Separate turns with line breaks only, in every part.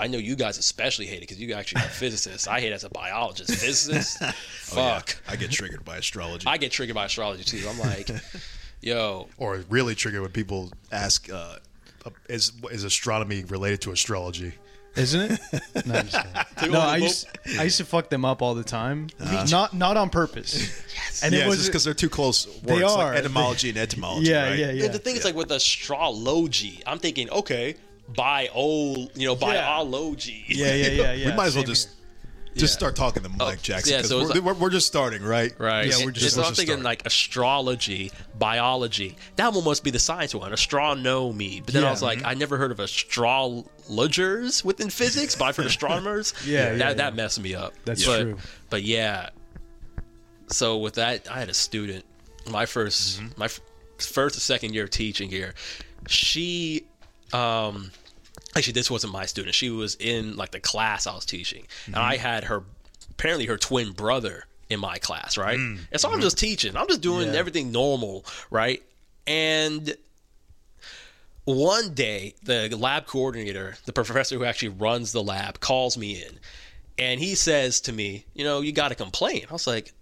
I know you guys especially hate it because you actually are physicists. I hate it as a biologist. Physicist,
Oh, yeah.
fuck.
I get triggered by astrology.
I get triggered by astrology too. I'm like, yo,
or really triggered when people ask, uh, "Is is astronomy related to astrology?"
Isn't it? No, I'm just no I used I used to fuck them up all the time. Not not on purpose. Yes. And
yeah,
it was
just because they're too close words.
They
like
are.
etymology and etymology.
yeah,
right?
yeah, yeah.
The thing is, like with astrology, I'm thinking, okay, bio, you know, biology.
yeah, yeah, yeah, yeah.
we might as well just
here.
just
Yeah.
start talking to Mike
Oh,
Jackson.
yeah,
'cause
so
we're,
like-
we're, we're just starting, right?
Right.
Yeah,
Yeah,
we're just-
so
let's
I'm
just
thinking
start.
like astrology, biology. That one must be the science one, astronomy. But then I was like, I never heard of astrologers within physics, but I've heard astronomers.
Yeah,
that
yeah,
that messed me up.
That's
but,
true.
But yeah. So with that, I had a student. My 1st my f- first or second year of teaching here. She, um, actually this wasn't my student. She was in like the class I was teaching, and mm-hmm. I had her apparently her twin brother in my class, right? Mm. And so I'm mm-hmm. just teaching. I'm just doing
Yeah.
everything normal, right? And one day, the lab coordinator, the professor who actually runs the lab, calls me in, and he says to me, "You know, you got to complain." I was like,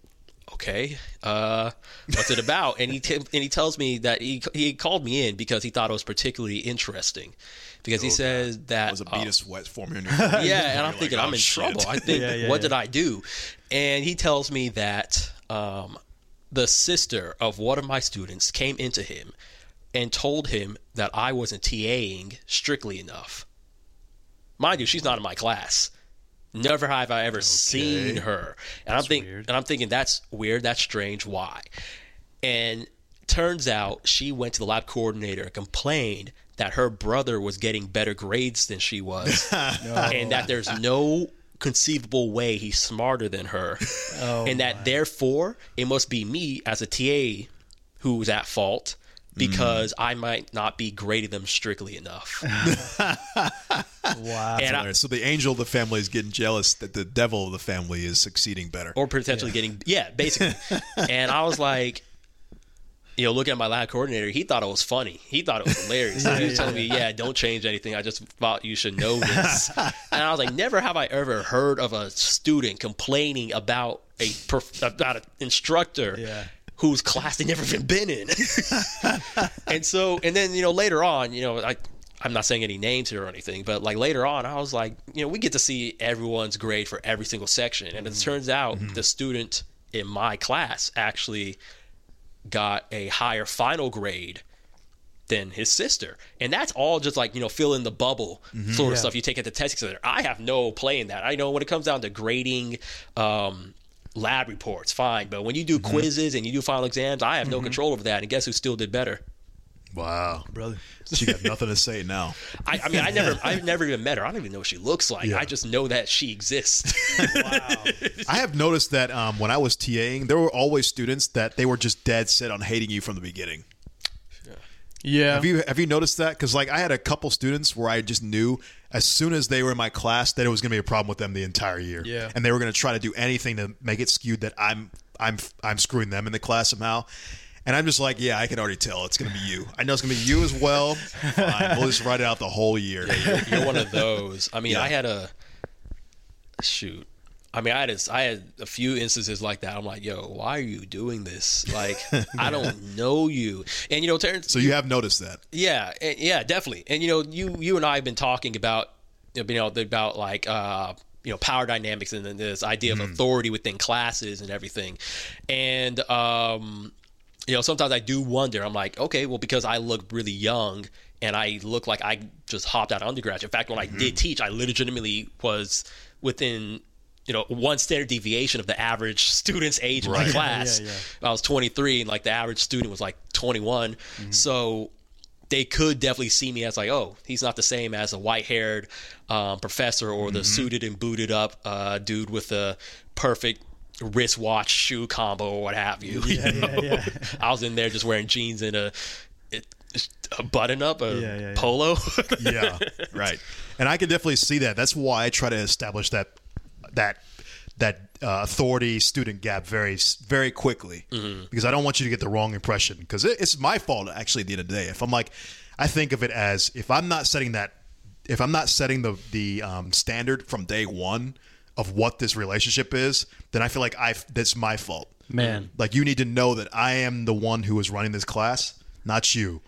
"Okay, uh, what's it about?" and he t- and he tells me that he he called me in because he thought it was particularly interesting, because he says that
It was a
uh,
bead of sweat forming in your
yeah, and I'm
You're
thinking
like,
I'm
"Oh,
in
shit."
trouble. I think
Yeah, yeah,
what
yeah.
did I do? And he tells me that um, the sister of one of my students came into him and told him that I wasn't TAing strictly enough. Mind you, she's not in my class. Never have I ever seen her. And I'm thinking
weird.
and I'm thinking that's weird, that's strange, why? And turns out she went to the lab coordinator and complained that her brother was getting better grades than she was and that there's no conceivable way he's smarter than her
Oh,
and that therefore it must be me as a TA who's at fault mm. because I might not be grading them strictly enough.
wow.
and I,
so the angel of the family is getting jealous that the devil of the family is succeeding better.
or potentially getting yeah, basically. and I was like, you know, looking at my lab coordinator, he thought it was funny. He thought it was hilarious. he was telling me, "Yeah, don't change anything. I just thought you should know this." and I was like, "Never have I ever heard of a student complaining about a about an instructor."
Yeah.
Whose class they never even been in, and so, and then you know later on, you know, I, I'm not saying any names here or anything, but like later on, I was like, you know, we get to see everyone's grade for every single section, and it mm-hmm. turns out mm-hmm. the student in my class actually got a higher final grade than his sister. And that's all just like, you know, fill in the bubble mm-hmm. sort of
Yeah.
stuff you take at the testing center. I have no play in that. I know when it comes down to grading um, lab reports, fine. But when you do mm-hmm. quizzes and you do final exams, I have no mm-hmm. control over that. And guess who still did better?
Wow.
brother.
She got nothing to say now.
I, I mean, I never, I've never even met her. I don't even know what she looks like.
Yeah.
I just know that she exists. wow.
I have noticed that um, when I was TAing, there were always students that they were just dead set on hating you from the beginning.
Yeah.
Have you have you noticed that? Because like I had a couple students where I just knew as soon as they were in my class that it was going to be a problem with them the entire year.
Yeah.
and they were going to try to do anything to make it skewed that I'm I'm I'm screwing them in the class somehow. And I'm just like, yeah, I can already tell it's going to be you. I know it's going to be you as well. Fine, we'll just write it out the whole year.
you're, you're one of those. I mean,
Yeah.
I had a shoot. I mean, I had a, I had a few instances like that. I'm like, yo, why are you doing this? Like, I don't know you. And you know, Terrence.
So you have noticed that.
Yeah, and, yeah, definitely. And you know, you you and I have been talking about you know about like uh you know power dynamics and then this idea of authority within classes and everything. And um you know, sometimes I do wonder. I'm like, okay, well because I look really young and I look like I just hopped out of undergraduate. In fact, when I did teach, I legitimately was within you know one standard deviation of the average student's age in my class.
Yeah, yeah.
I was 23 and like the average student was like 21. So they could definitely see me as like, oh, he's not the same as a white-haired um, professor or the suited and booted up uh, dude with the perfect wristwatch shoe combo or what have you. you know?
yeah, yeah.
I was in there just wearing jeans and a, a button up, a
Yeah, yeah, yeah.
polo.
yeah, right. And I can definitely see that. That's why I try to establish that that that uh, authority student gap very very quickly because I don't want you to get the wrong impression because it, it's my fault actually at the end of the day. If I'm like, I think of it as if I'm not setting that if I'm not setting the the um, standard from day one of what this relationship is, then I feel like I that's my fault.
Man,
Like you need to know that I am the one who is running this class, not you.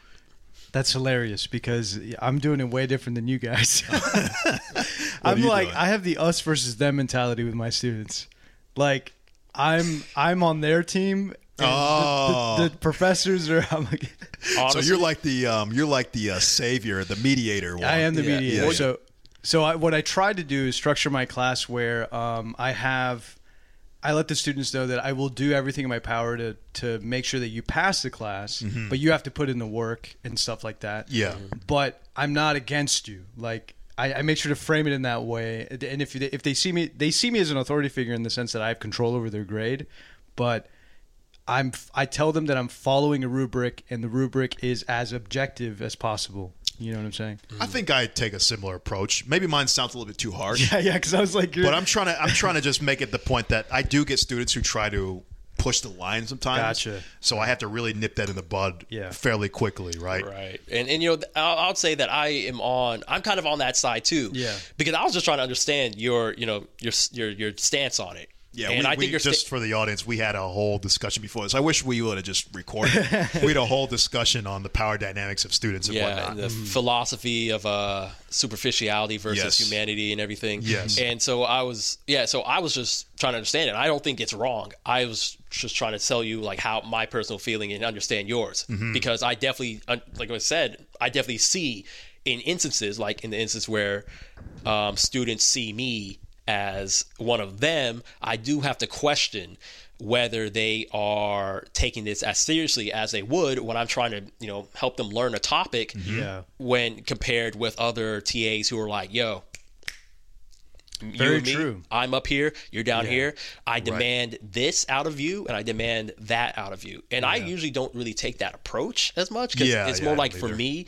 that's hilarious because I'm doing it way different than you guys. I'm
you
like
doing?
I have the us versus them mentality with my students. Like I'm I'm on their team. And
Oh.
the, the, the professors are. I'm like,
so you're like the um, you're like the uh, savior, the mediator. One.
I am the
Yeah.
mediator.
Yeah.
So, so I, what I tried to do is structure my class where um, I have, I let the students know that I will do everything in my power to to make sure that you pass the class, but you have to put in the work and stuff like that.
Mm-hmm. Yeah.
But I'm not against you. Like I, I make sure to frame it in that way. And if they, if they see me, they see me as an authority figure in the sense that I have control over their grade, but. I'm I tell them that I'm following a rubric and the rubric is as objective as possible. You know what I'm saying?
I think I take a similar approach. Maybe mine sounds a little bit too harsh,
Yeah, yeah, because I was like, you're,
but I'm trying to I'm trying to just make it the point that I do get students who try to push the line sometimes.
Gotcha.
So I have to really nip that in the bud
Yeah.
fairly quickly, right?
Right, and and you know, I'll, I'll say that I am on. I'm kind of on that side too.
Yeah.
because I was just trying to understand your, you know, your your your stance on it.
Yeah,
and
we,
I
we-
think you're
just
sta-
for the audience, we had a whole discussion before this. I wish we would have just recorded. we had a whole discussion on the power dynamics of students and
yeah,
whatnot.
the philosophy of uh, superficiality versus
Yes.
humanity and everything.
Yes.
and so I was, yeah, so I was just trying to understand it. I don't think it's wrong. I was just trying to tell you like how my personal feeling and understand yours
Mm-hmm.
because I definitely, like I said, I definitely see in instances like in the instance where um, students see me as one of them, I do have to question whether they are taking this as seriously as they would when I'm trying to, you know, help them learn a topic mm-hmm.
Yeah.
when compared with other TAs who are like, yo,
Very
me,
true.
I'm up here, you're down here. I demand this out of you, and I demand that out of you. And I usually don't really take that approach as much because
Yeah,
it's
yeah,
more like for
either.
me,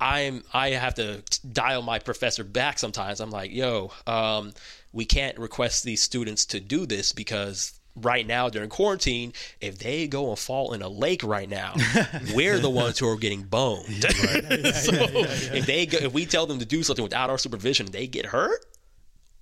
I'm I have to dial my professor back sometimes. I'm like, yo, um, we can't request these students to do this because right now during quarantine, if they go and fall in a lake right now, we're the ones who are getting boned. so if they go, if we tell them to do something without our supervision, they get hurt.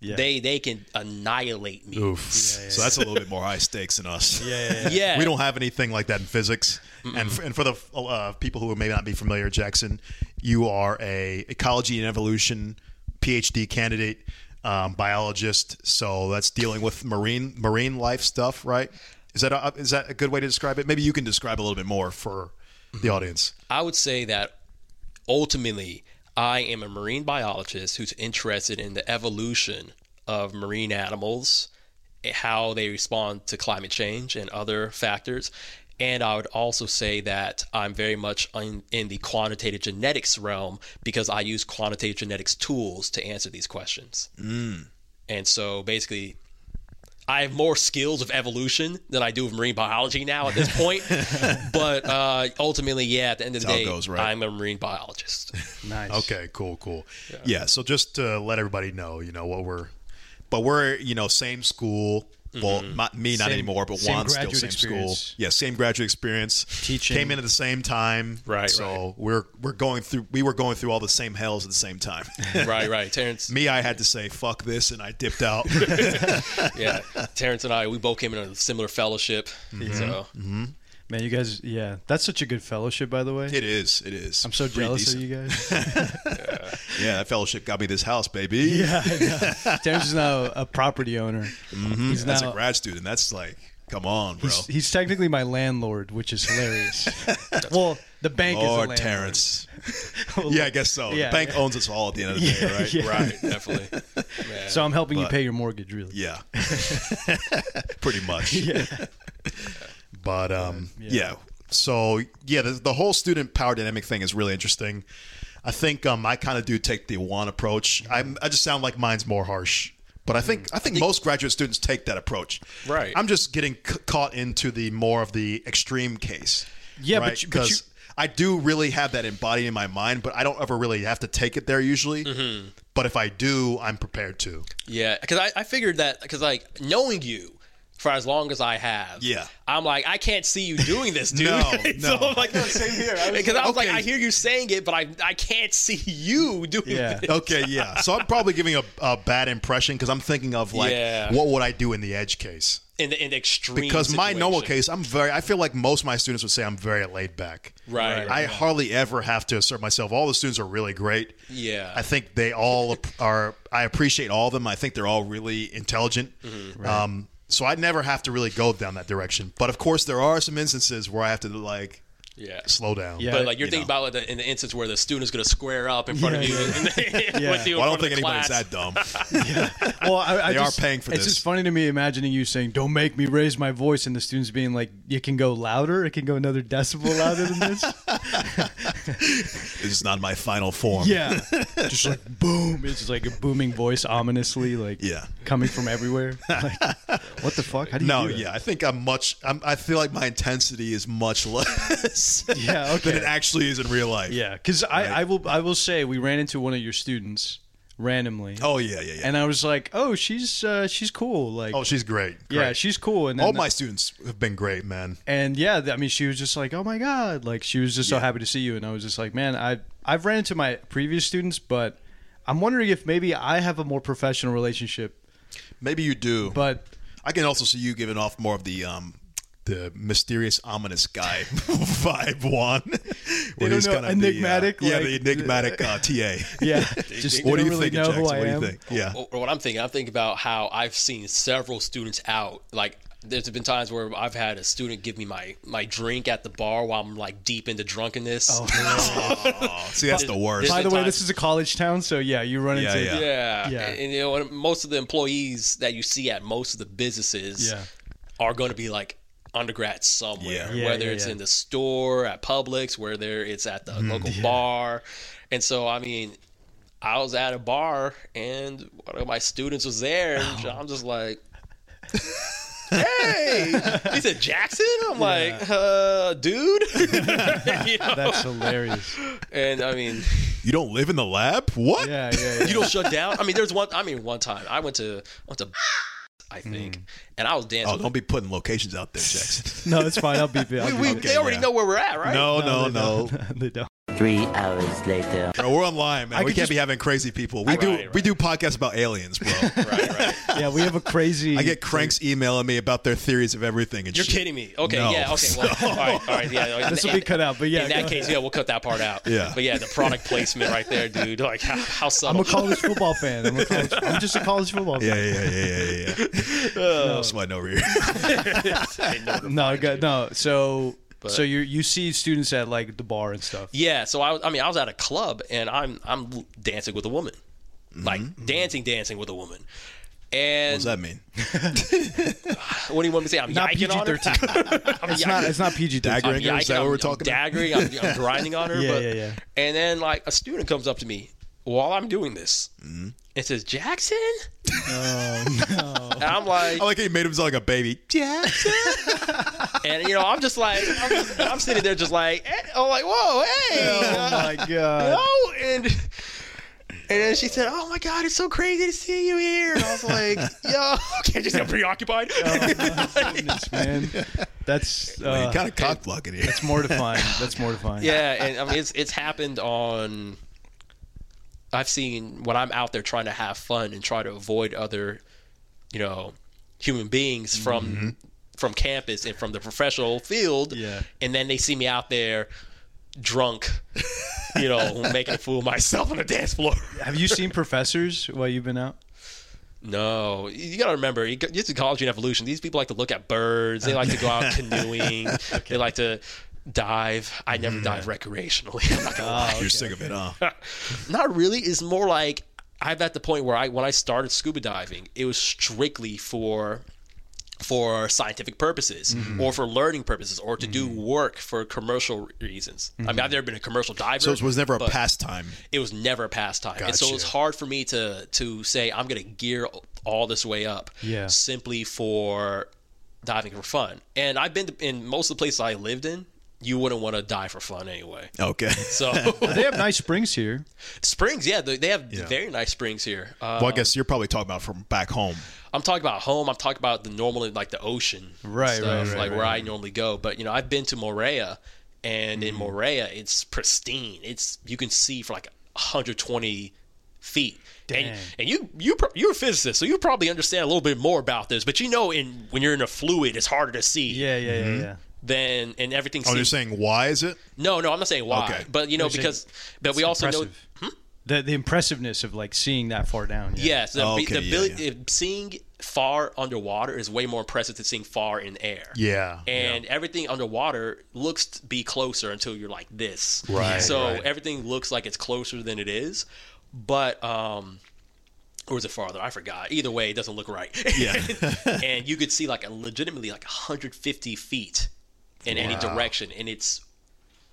Yeah.
They they can annihilate me.
Oof. so that's a little bit more high stakes than us.
yeah, yeah, yeah.
Yeah,
We don't have anything like that in physics. And for, and for the uh, people who may not be familiar, Jackson, you are a ecology and evolution PhD candidate, um, biologist. So that's dealing with marine marine life stuff, right? Is that a, is that a good way to describe it? Maybe you can describe a little bit more for the audience.
I would say that ultimately, I am a marine biologist who's interested in the evolution of marine animals, how they respond to climate change and other factors. And I would also say that I'm very much in, in the quantitative genetics realm because I use quantitative genetics tools to answer these questions. And so basically, I have more skills of evolution than I do of marine biology now at this point. but uh, ultimately, yeah, at the end of the day,
goes, right?
I'm a marine biologist.
Nice.
Okay, cool, cool. Yeah. so just to let everybody know, you know what we're, but we're you know same school. Well, not me, not
Same-
anymore, but
same
Juan still
graduate
same
experience.
school. Yeah, same graduate experience.
Teaching.
came in at the same time.
Right,
So
right.
we're we're going through. We were going through all the same hells at the same time.
right, right. Terrence,
me, I had to say fuck this, and I dipped out.
yeah, Terrence and I, we both came in a similar fellowship.
Mm-hmm.
So
Man, you guys, yeah, that's such a good fellowship, by the way.
it is. It is.
I'm so
Pretty
jealous
decent.
of you guys.
Yeah, that fellowship got me this house, baby.
yeah, I know. Terrence is now a property owner. Mm-hmm. He's
That's
now
a grad student. That's like, come on, bro.
he's, he's technically my landlord, which is hilarious. well, the bank is
Lord
landlord.
Terrence. yeah, I guess so.
Yeah,
the bank
yeah.
owns us all at the end of the day, right?
yeah.
right, definitely. Man.
So I'm helping you pay your mortgage, really.
Yeah. Pretty much.
Yeah.
But um,
Yeah.
yeah. So yeah, the, the whole student power dynamic thing is really interesting. I think um, I kind of do take the one approach. I'm, I just sound like mine's more harsh, but I think I think most graduate students take that approach.
Right.
I'm just getting c- caught into the more of the extreme case.
Yeah,
right?
but you- but you-
because I do really have that embodied in my mind, but I don't ever really have to take it there usually.
Mm-hmm.
But if I do, I'm prepared to.
Yeah, because I, I figured that because like knowing you, for as long as I have.
Yeah.
I'm like, I can't see you doing this, dude.
No,
so
no.
I'm like,
same here. I was
because I was like. I hear you saying it, but I I can't see you doing
Yeah.
this.
Okay, yeah. So I'm probably giving a, a bad impression because I'm thinking of like,
Yeah.
what would I do in the edge case?
In the in the extreme.
Because my normal case, I'm very. I feel like most of my students would say I'm very laid back.
Right.
I hardly ever have to assert myself. All the students are really great.
Yeah.
I think they all are. I appreciate all of them. I think they're all really intelligent.
Mm-hmm.
Um, so I never have to really go down that direction. But of course, there are some instances where I have to like
yeah.
slow down.
Yeah.
But like you're
you
thinking
know.
about like, the, in the instance where the student is going to square up in front
Yeah,
of you,
Yeah.
with you
Well, I don't think anybody's
class.
that dumb.
Well, I, I
They are paying for
it's
this.
just funny to me imagining you saying, "Don't make me raise my voice," and the students being like, "You can go louder. It can go another decibel louder than this."
this is not my final form.
yeah, just like boom. It's just like a booming voice, ominously, like
Yeah.
coming from everywhere. Like, what the fuck? How do you
No,
do that?
yeah, I think I'm much. I'm, I feel like my intensity is much less.
Yeah, okay.
than it actually is in real life.
Yeah, because I, I will I will say we ran into one of your students randomly.
Oh yeah, yeah, yeah.
And I was like, oh, she's uh, she's cool. Like,
oh, she's great.
yeah, she's cool. And then
all my students have been great, man.
and yeah, I mean, she was just like, oh my god, like she was just so happy to see you. And I was just like, man, I I've ran into my previous students, but I'm wondering if maybe I have a more professional relationship.
Maybe you do,
But
I can also see you giving off more of the um the mysterious, ominous guy vibe one. Where
don't
he's
know,
kinda
enigmatic,
The, uh, yeah,
like-
the enigmatic uh, TA.
yeah, just
what do you
really
think, Jackson? what do you
am.
think? Yeah.
Or, or what I'm thinking, I'm thinking about how I've seen several students out. Like, there's been times where I've had a student give me my my drink at the bar while I'm like deep into drunkenness.
Oh, see, that's the worst.
By the
There's
way,
been
this is a college town, so yeah, you run
Yeah,
into
yeah.
Yeah.
Yeah.
And, you know, most of the employees that you see at most of the businesses
Yeah.
are going to be like undergrads somewhere,
Yeah.
Yeah,
whether
yeah,
it's
yeah.
in the store, at Publix, whether it's at the
Mm-hmm.
local bar. And so, I mean, I was at a bar and one of my students was there, and
Oh.
I'm just like, hey, he said Jackson. I'm like, uh, dude. You know?
That's hilarious.
And I mean,
You don't live in the lab? What?
Yeah, yeah, yeah.
you don't shut down. I mean, there's one. I mean, one time I went to went to, I think, mm. and I was dancing.
Oh, don't be putting locations out there, Jackson.
No, it's fine. I'll beep it. I'll
we,
beep
we,
it.
they already
yeah.
know where we're at, right?
No, no,
they
no.
don't. they don't.
Three hours later.
Bro, we're online, man.
I
we
could
can't
just-
be having crazy people. We
Right,
do
right.
we do podcasts about aliens, bro.
Right, right.
Yeah, we have a crazy.
I get cranks emailing me about their theories of everything and
You're
shit.
kidding me. Okay,
No.
yeah, okay. Well, all right, all right, yeah.
This will be cut out, but yeah.
in
go
that
ahead.
case, yeah, we'll cut that part out.
Yeah.
But yeah, the product placement right there, dude. Like how, how
I'm
subtle.
a college football fan. I'm, a college, I'm just a college football
Yeah,
fan.
yeah, yeah, yeah, yeah, yeah. Uh, That's why I know we're here.
I know the
No,
product,
go- no. So,
But-
so you you see students at like the bar and stuff.
Yeah, so I, was- I mean, I was at a club and I'm I'm dancing with a woman, like dancing, dancing with a woman. And
Mm-hmm. What does that mean?
what do you want me to say? I'm
Not
yiking on her.
PG-13.
I'm
It's not. It's not PG
Daggering
thirteen.
her?
I'm
Is that
yiking,
what
I'm-
we're talking
I'm
about?
daggering, I'm, I'm grinding on her.
Yeah,
but,
yeah, yeah.
And then like a student comes up to me while I'm doing this
Mm-hmm.
and says, "Jackson,"
Oh no.
and I'm like,
I like he made him sound like a baby. Yeah.
and you know, I'm just like, I'm, just, I'm sitting there just like, eh, I'm like, whoa, hey,
Oh my god.
no, and and then she said, "Oh my God, it's so crazy to see you here." And I was like, "Yo, okay, just got preoccupied."
Goodness, man. That's
Man,
uh,
kind of cock blocking here.
that's mortifying. That's mortifying.
yeah, and I mean, it's it's happened on. I've seen when I'm out there trying to have fun and try to avoid other, you know, human beings from
Mm-hmm.
from campus and from the professional field.
Yeah.
and then they see me out there, drunk, you know, making a fool of myself on the dance floor.
Have you seen professors while you've been out?
No, you got to remember, it's ecology and evolution. These people like to look at birds. They like to go out canoeing. They like to dive. I never dive recreationally. I'm not gonna oh, lie.
You're sick of it, huh?
Not really. It's more like I'm at the point where I when I started scuba diving, it was strictly for for scientific purposes mm-hmm. or for learning purposes or to do mm-hmm. work for commercial reasons. I mean, I've mm-hmm. never been a commercial diver.
So it was never a pastime.
It was never a pastime, and so
it's
hard for me to to say I'm going to gear all this way up
Yeah.
simply for diving for fun. And I've been to, in most of the places I lived in you wouldn't want to die for fun anyway.
Okay.
So
they have nice springs here.
springs, yeah, they, they have
Yeah.
very nice springs here. Uh,
well, I guess you're probably talking about from back home.
I'm talking about home. I'm talking about the normal, like the ocean,
Right,
stuff,
right, right,
like
right,
where I normally go. But you know, I've been to Moorea, and
Mm-hmm.
in Moorea, it's pristine. It's you can see for like 120 feet. And,
Dang.
and you you you're a physicist, so you probably understand a little bit more about this. But you know, in when you're in a fluid, it's harder to see
Yeah, yeah, yeah, yeah.
Than and everything.
Oh, you're saying why is it?
no, no, I'm not saying why,
Okay.
but you know
You're saying
because but we
It's
also know
impressive. the the impressiveness of like seeing that far down. Yeah.
Yes, the,
Oh,
the
okay, yeah,
ability
yeah.
seeing far underwater is way more impressive than seeing far in air.
Yeah.
and everything underwater looks to be closer until you're like this.
Right,
So
right.
everything looks like it's closer than it is, but um, or is it farther? I forgot. Either way, it doesn't look right.
Yeah.
and you could see like a legitimately like 150 feet in any direction, and it's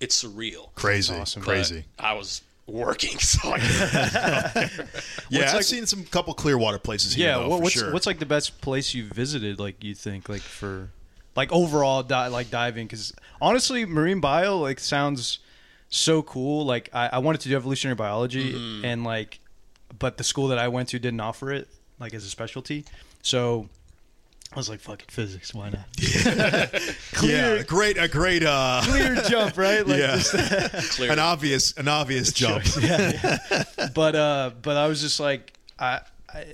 it's surreal.
Crazy.
awesome.
But
Crazy.
I was working, so I couldn't
Yeah, I've
like-
seen some couple clear water places here.
Yeah,
though,
what,
for
what's
sure.
what's like the best place you've visited? Like you think, like for like overall, di- like diving? Because honestly, marine bio like sounds so cool. Like I, I wanted to do evolutionary biology,
Mm-hmm.
and like, but the school that I went to didn't offer it like as a specialty. So I was like, "Fucking physics, why not?"
yeah, a great, a great, uh,
Clear jump, right? Like
yeah,
just
clear.
an obvious, an obvious jump.
yeah but uh but I was just like I, I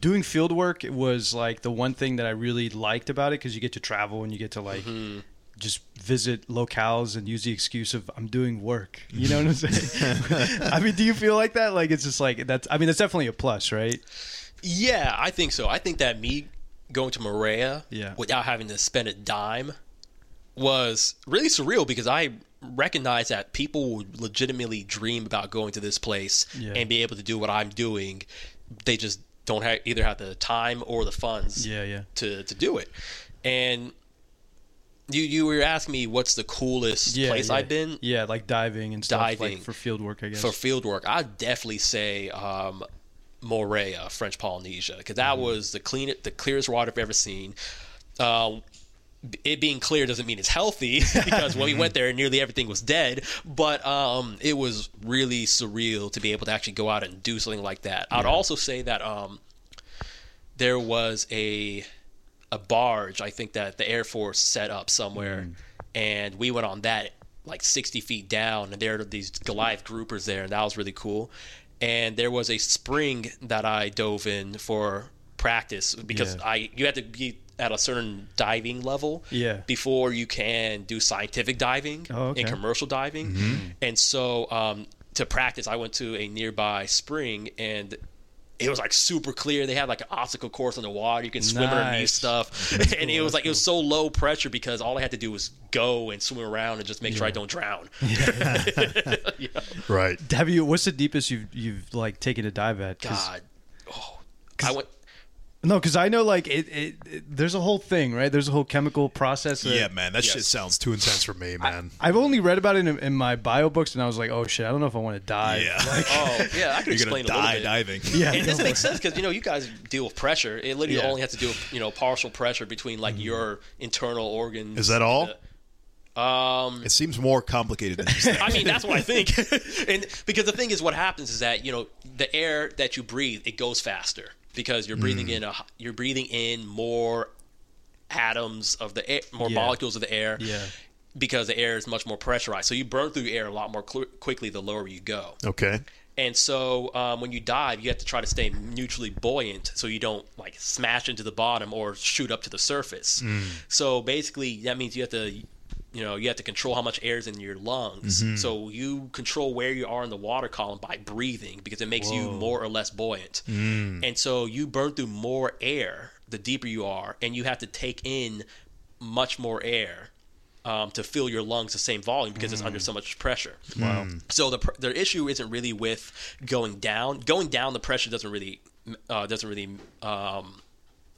doing field work was like the one thing that I really liked about it because you get to travel and you get to like just visit locales and use the excuse of I'm doing work. You know what I'm saying? I mean, do you feel like that? Like it's just like that's I mean that's definitely a plus, right?
Yeah, I think so. I think that me going to Moorea
Yeah.
without having to spend a dime was really surreal because I recognize that people would legitimately dream about going to this place
Yeah.
and be able to do what I'm doing. They just don't have either have the time or the funds
Yeah, yeah.
to to do it. And you you were asking me what's the coolest
Yeah,
place
yeah.
I've been
Yeah, like diving and stuff
Diving.
like for field work, I guess.
for field work, I'd definitely say um, Moorea, French Polynesia, because that
Mm-hmm.
was the clean, the clearest water I've ever seen. Um, it being clear doesn't mean it's healthy because when we went there, nearly everything was dead. But um, it was really surreal to be able to actually go out and do something like that. I'd also say that um, there was a a barge I think that the Air Force set up somewhere, and we went on that like 60 feet down, and there are these Goliath groupers there, and that was really cool. And there was a spring that I dove in for practice because
Yeah.
I you have to be at a certain diving level
Yeah.
before you can do scientific diving
Oh, okay.
and commercial diving. And so um, to practice, I went to a nearby spring and it was like super clear. They had like an obstacle course on the water. You can swim underneath
Nice.
stuff. and it was like, it was so low pressure because all I had to do was go and swim around and just make sure I don't drown.
Right.
Have you? What's the deepest you've you've like taken a dive at? 'Cause-
God. Oh, I went.
No, because I know like it, it, it. There's a whole thing, right? There's a whole chemical process. that-
Yeah, man, that shit sounds too intense for me, man.
I've only read about it in, in my bio books, and I was like, oh shit, I don't know if I want to dive.
yeah,
Oh, yeah, I could
you're gonna
a
die
bit.
diving.
Yeah,
it
doesn't
make sense because you know you guys deal with pressure. It literally
Yeah.
only has to do with you know partial pressure between like your internal organs.
Is that all?
Um,
It seems more complicated than just that.
I mean, that's what I think. and because the thing is, what happens is that you know the air that you breathe it goes faster because you're breathing
Mm.
in a you're breathing in more atoms of the air, more
Yeah.
molecules of the air.
Yeah.
Because the air is much more pressurized, so you burn through air a lot more cl- quickly the lower you go.
Okay.
And so um, when you dive, you have to try to stay neutrally buoyant so you don't like smash into the bottom or shoot up to the surface. So basically, that means you have to, you know, you have to control how much air is in your lungs. So you control where you are in the water column by breathing because it makes you more or less buoyant. And so you burn through more air the deeper you are, and you have to take in much more air um, to fill your lungs the same volume because it's under so much pressure. Wow. So the pr- the issue isn't really with going down. Going down, the pressure doesn't really uh, doesn't really um,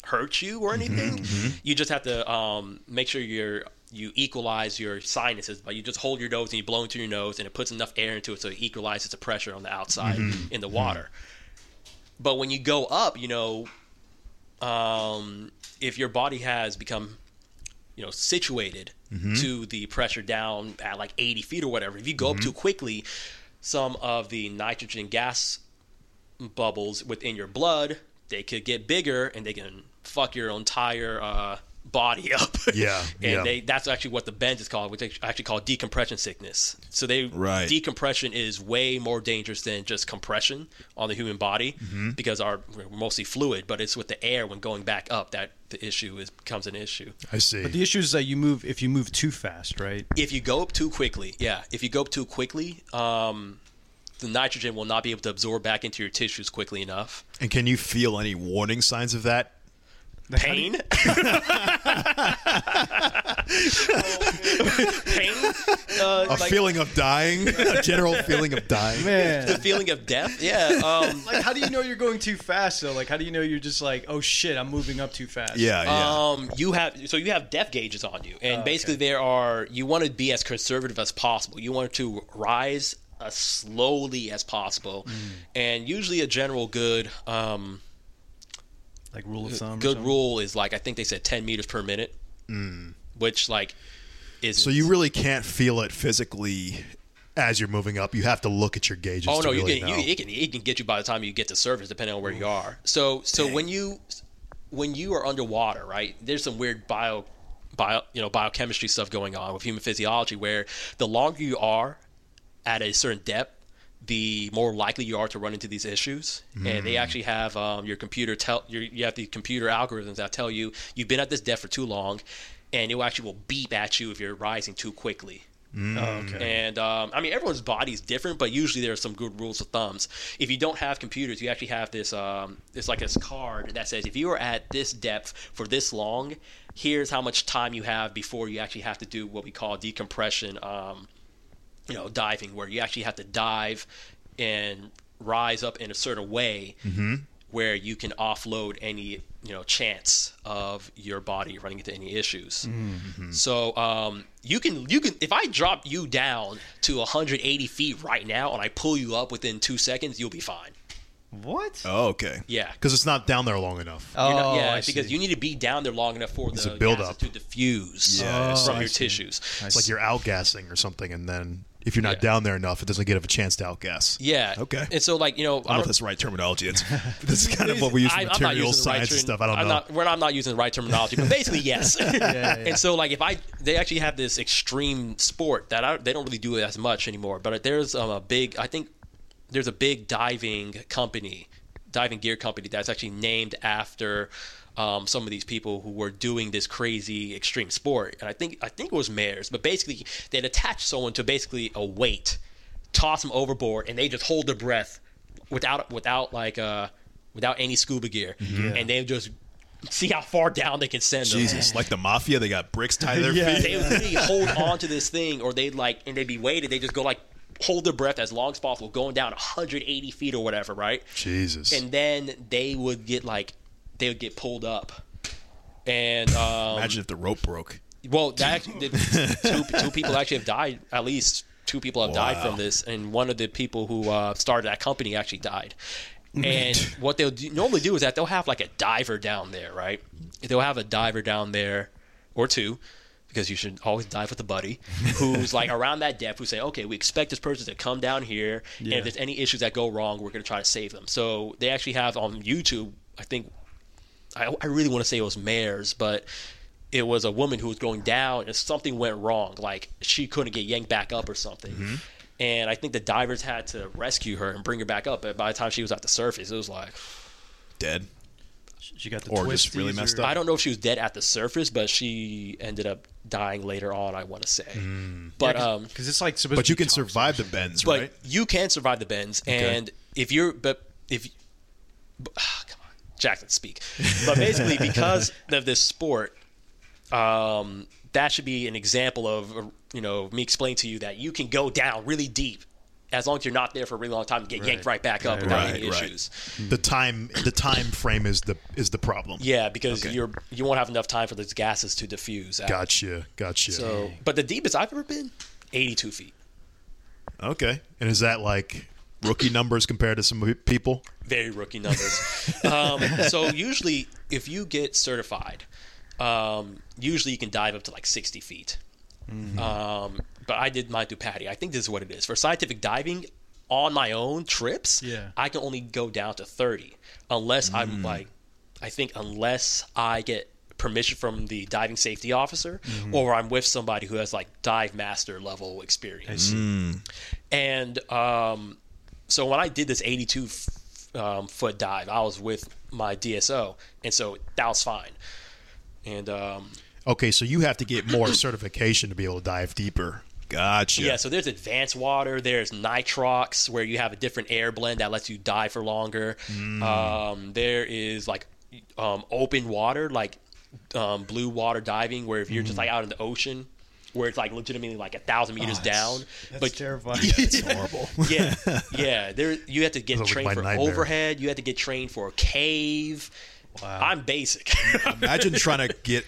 hurt you or anything. You just have to um, make sure you're you equalize your sinuses by you just hold your nose and you blow into your nose and it puts enough air into it so it equalizes the pressure on the outside in the water. But when you go up, you know, um, if your body has become you know situated
Mm-hmm.
to the pressure down at like 80 feet or whatever. If you go up
Mm-hmm.
too quickly, some of the nitrogen gas bubbles within your blood they could get bigger and they can fuck your entire uh, body up.
Yeah,
and
yeah.
they that's actually what the bend is called, which is actually call decompression sickness. So they
Right.
decompression is way more dangerous than just compression on the human body
Mm-hmm.
because our we're mostly fluid, but it's with the air when going back up that the issue is becomes an issue.
I see.
But the issue is that you move if you move too fast, right?
If you go up too quickly, yeah, if you go up too quickly, um, the nitrogen will not be able to absorb back into your tissues quickly enough.
and can you feel any warning signs of that?
Pain. Pain. Uh,
A
like
feeling of dying, a general feeling of dying.
the feeling of death. Yeah. Um,
like how do you know you're going too fast though? Like how do you know you're just like, oh shit, I'm moving up too fast?
Yeah, yeah.
Um, you have so you have depth gauges on you, and
Oh,
basically
okay.
there are you want to be as conservative as possible. You want to rise as slowly as possible,
Mm.
and usually a general good um,
Like rule of thumb.
good
something?
rule is like I think they said ten meters per minute, which like is
Mm. so you really can't feel it physically as you're moving up. You have to look at your gauges.
Oh
to
no, you
really
can
know.
you, it can it can get you by the time you get to surface, depending on where you are. So so when you when you are underwater, right? There's some weird bio bio you know biochemistry stuff going on with human physiology where the longer you are at a certain depth. The more likely you are to run into these issues, and
Mm.
they actually have um, your computer tell your, you have the computer algorithms that tell you you've been at this depth for too long, and it will actually will beep at you if you're rising too quickly.
Oh, okay.
And um, I mean, everyone's body is different, but usually there are some good rules of thumbs. If you don't have computers, you actually have this. Um, it's like this card that says if you are at this depth for this long, here's how much time you have before you actually have to do what we call decompression. Um, you know, diving, where you actually have to dive and rise up in a certain way. Where you can offload any you know chance of your body running into any issues. So um, you can you can if I drop you down to 180 feet right now and I pull you up within two seconds, you'll be fine.
What?
Oh, okay.
Yeah.
Because it's not down there long enough.
Oh,
not- yeah,
I
because
see.
you need to be down there long enough for
It's
the
a buildup.
gases to diffuse
Yeah, I see,
from
I
your
see.
tissues.
It's like you're outgassing or something, and then if you're not
Yeah.
down there enough, it doesn't get a chance to outgas.
Yeah.
Okay.
And so, like you know,
I don't know if that's the right terminology. It's this is kind of what we use for
I- I'm not using the right
science and
term-
stuff. I don't
I'm
know.
Not, we're not, I'm not using the right terminology, but basically, yes. And so, like, if I, they actually have this extreme sport that I, they don't really do it as much anymore. But there's um, a big, I think, there's a big diving company, diving gear company that's actually named after um, some of these people who were doing this crazy extreme sport. And I think, I think it was Mares, but basically, they'd attach someone to basically a weight, toss them overboard, and they just hold their breath without, without like, uh, without any scuba gear, and they just see how far down they can send them.
Jesus, like the mafia, they got bricks tied to their
Yeah.
feet.
They would literally hold on to this thing, or they'd like, and they'd be weighted. They just go like, hold their breath as long as possible, going down 180 feet or whatever, right?
Jesus.
And then they would get like, they would get pulled up, and um,
Imagine if the rope broke.
well, that two, two people actually have died. At least two people have died from this, and one of the people who uh, started that company actually died. And what they'll do, normally do is that they'll have like a diver down there, right? They'll have a diver down there or two, because you should always dive with a buddy who's like around that depth. Who say, okay, we expect this person to come down here, and if there's any issues that go wrong, we're going to try to save them. So they actually have on YouTube, I think I, I really want to say it was Mares, but it was a woman who was going down and something went wrong. Like she couldn't get yanked back up or something.
Mm-hmm.
And I think the divers had to rescue her and bring her back up. But by the time she was at the surface, it was like,
Dead.
She got the
Or just really messed
or-
up.
I don't know if she was dead at the surface, but she ended up dying later on, I want to say. But, um,
because it's like supposed
But
to
you
be
can
toxic.
survive the bends,
but
right?
you can survive the bends, and if you're, but if, but, ah, come on, Jackson, speak. But basically, because of this sport, um, that should be an example of, uh, you know, me explaining to you that you can go down really deep as long as you're not there for a really long time and get yanked right back up without
Right,
any
right.
issues.
The time the time frame is the is the problem.
Yeah, because
Okay.
you're you won't have enough time for those gases to diffuse. Out.
Gotcha. Gotcha.
So, but the deepest I've ever been, 82 feet.
okay. And is that like rookie numbers compared to some people?
very rookie numbers. um, so usually, if you get certified, um, usually you can dive up to like 60 feet.
Mm-hmm.
Um, but I did mine through PADI. I think this is what it is. For scientific diving, on my own trips,
Yeah.
I can only go down to 30 unless
Mm.
I'm like, I think unless I get permission from the diving safety officer
Mm-hmm.
or I'm with somebody who has like dive master level experience. And um, so when I did this 82 f- um, foot dive, I was with my DSO, and so that was fine. And um,
Okay, so you have to get more certification to be able to dive deeper.
Gotcha.
yeah, so there's advanced water, there's nitrox where you have a different air blend that lets you dive for longer. Um, there is like um, open water, like um, blue water diving, where if you're just like out in the ocean. Where it's like legitimately like a thousand meters down,
That's
but
terrifying.
It's horrible.
yeah, yeah. There, you have to get
Sounds like
trained for
nightmare.
overhead. You have to get trained for a cave.
Wow.
I'm basic.
Imagine trying to get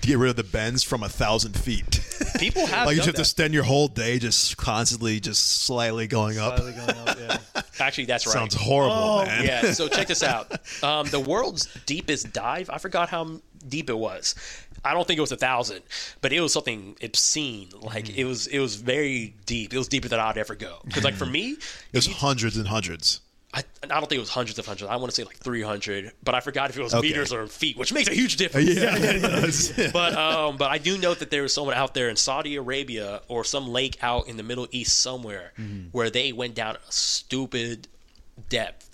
to get rid of the bends from a thousand feet.
People have
like you
done
have to spend your whole day just constantly just slightly going up.
Slightly going up, yeah.
Actually, that's right.
Sounds horrible,
Oh,
man.
yeah. So check this out. Um, the world's deepest dive. I forgot how deep it was. I don't think it was a thousand, but it was something obscene. Like
Mm.
it was, it was very deep. It was deeper than I'd ever go. Because like for me, it
There's hundreds and hundreds.
I, I don't think it was hundreds of hundreds. I want to say like 300, but I forgot if it was
Okay.
meters or feet, which makes a huge difference.
Yeah,
but um, but I do note that there was someone out there in Saudi Arabia or some lake out in the Middle East somewhere where they went down a stupid depth.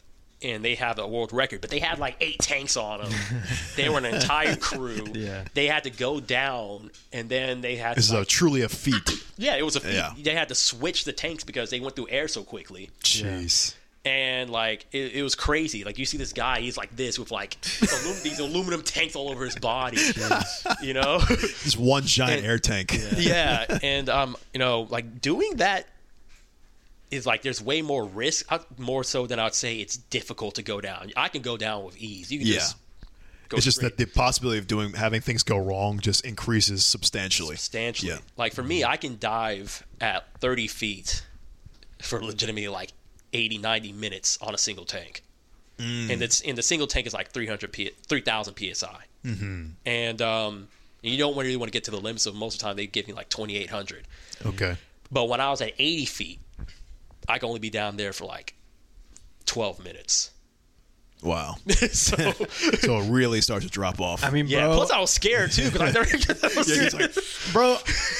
And they have a world record, but they had like eight tanks on them. they were an entire crew.
Yeah.
They had to go down, and then they had
This is
to,
a, truly a feat.
yeah, it was a feat.
Yeah.
They had to switch the tanks because they went through air so quickly
Jeez.
And like it, it was crazy. Like you see this guy, he's like this with like alum- these aluminum tanks all over his body, you know.
Just one giant air tank.
yeah, and um, you know, like doing that is like there's way more risk, uh, more so than I'd say it's difficult to go down. I can go down with ease. You can
Yeah.
just
It's just
straight.
that the possibility of doing having things go wrong just increases substantially.
substantially.
Yeah.
Like for me, I can dive at 30 feet for legitimately like 80, 90 minutes on a single tank.
Mm.
And it's and the single tank is like 300 p 3000 psi. Mm-hmm. And um, you don't really want to get to the limit, so most of the time they give me like 2800.
Okay.
But when I was at 80 feet, I could only be down there for like 12 minutes.
Wow.
so
so it really starts to drop off.
I mean,
yeah.
bro,
Plus, I was scared too because I never. I was
Yeah,
scared.
like,
bro,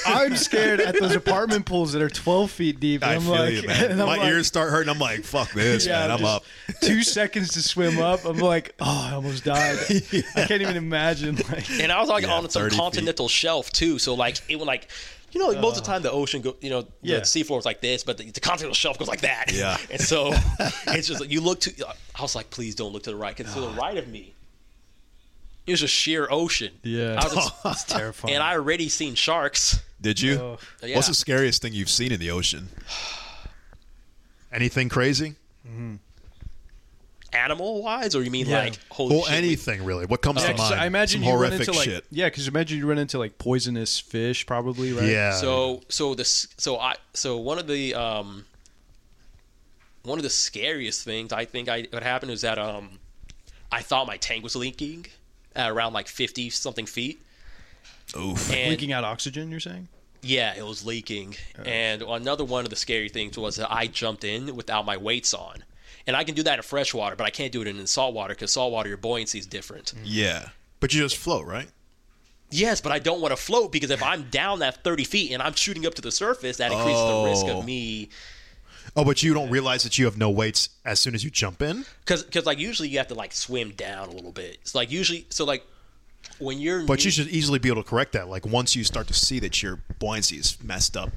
I'm scared at those apartment pools that are 12 feet deep. And
I
I'm
feel
like,
you, man.
and I'm
My
like,
ears start hurting. I'm like, fuck this,
yeah,
man. I'm
just
up.
Two seconds to swim up. I'm like, oh, I almost died. I can't even imagine. Like,
and I was like
Yeah,
on some
30 feet.
continental shelf too. So like it would like you know like, most of the uh. time the ocean go you know
Yeah.
the seafloor is like this, but the, the continental shelf goes like that.
Yeah.
and so it's just like you look to. I was like, please don't look to the right because to the ah. right of me. It was just sheer ocean.
yeah,
I was just,
it's terrifying.
and I already seen sharks.
Did you?
Oh.
Yeah.
What's the scariest thing you've seen in the ocean?
Anything crazy? Mm-hmm.
Animal wise, or you mean
Yeah.
like holy
Well,
shit, we-
anything really. What comes
Yeah,
to
'cause
mind?
I imagine
Some
you run into like
shit.
yeah, because imagine you run into like poisonous fish, probably right.
yeah.
So so this so I so one of the um one of the scariest things I think I what happened was that um I thought my tank was leaking at around like fifty something feet.
Oof.
And
leaking out oxygen. You're saying?
yeah, it was leaking. And another one of the scary things was that I jumped in without my weights on. And I can do that in freshwater, but I can't do it in saltwater because saltwater your buoyancy is different. Mm-hmm.
Yeah.
but you just float, right?
Yes, but I don't want to float because if I'm down that 30 feet and I'm shooting up to the surface, that increases the risk
Oh.
of me
Oh, but you don't realize that you have no weights as soon as you jump in.
because because like usually you have to like swim down a little bit. It's like usually so like when you're
But you should easily be able to correct that. Like once you start to see that your buoyancy is messed up,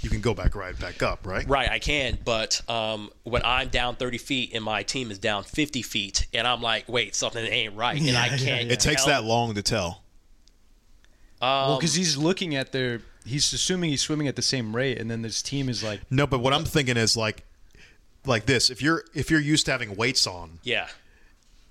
you can go back right back up, right?
right I can, but um, when I'm down 30 feet and my team is down 50 feet and I'm like wait something ain't right and I can't.
It takes that long to tell.
Um,
well, because he's looking at their. He's assuming he's swimming at the same rate, and then this team is like,
No, but what I'm thinking is like like this. If you're if you're used to having weights on
yeah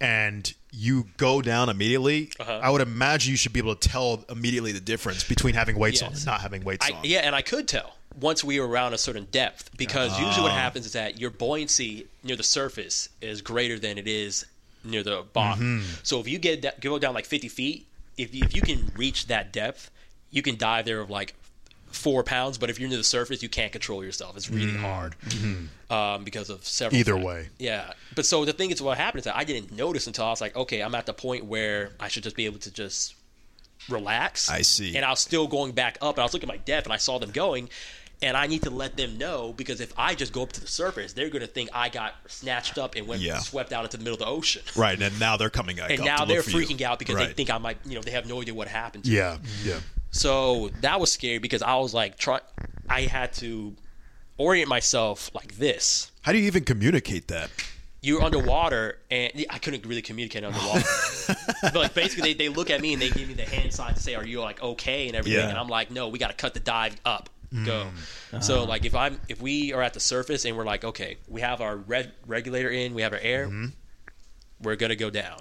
and you go down immediately,
Uh-huh.
I would imagine you should be able to tell immediately the difference between having weights on and not having weights
I,
on.
yeah, and I could tell once we were around a certain depth because usually
Ah.
what happens is that your buoyancy near the surface is greater than it is near the bottom.
Mm-hmm.
So if you get da- go down like 50 feet, if if you can reach that depth, you can dive there of like four pounds. But if you're near the surface, you can't control yourself. It's really hard um, because of several.
Either
factors.
way.
Yeah. But so the thing is, what happened is that I didn't notice until I was like, okay, I'm at the point where I should just be able to just relax.
I see.
And I was still going back up, and I was looking at my depth, and I saw them going. And I need to let them know because if I just go up to the surface, they're going to think I got snatched up and went
Yeah.
swept out into the middle of the ocean.
Right, and now they're coming
And now they're
you.
freaking out because they think I might, you know, they have no idea what happened. To
Yeah,
me.
yeah.
So that was scary because I was like, try, I had to orient myself like this.
How do you even communicate that?
You're underwater, and I couldn't really communicate underwater. but like basically, they, they look at me and they give me the hand sign to say, "Are you like okay?" and everything.
Yeah.
And I'm like, "No, we got to cut the dive up, go." Mm. So uh-huh. like if I'm if we are at the surface and we're like, okay, we have our red regulator in, we have our air, mm-hmm. we're gonna go down.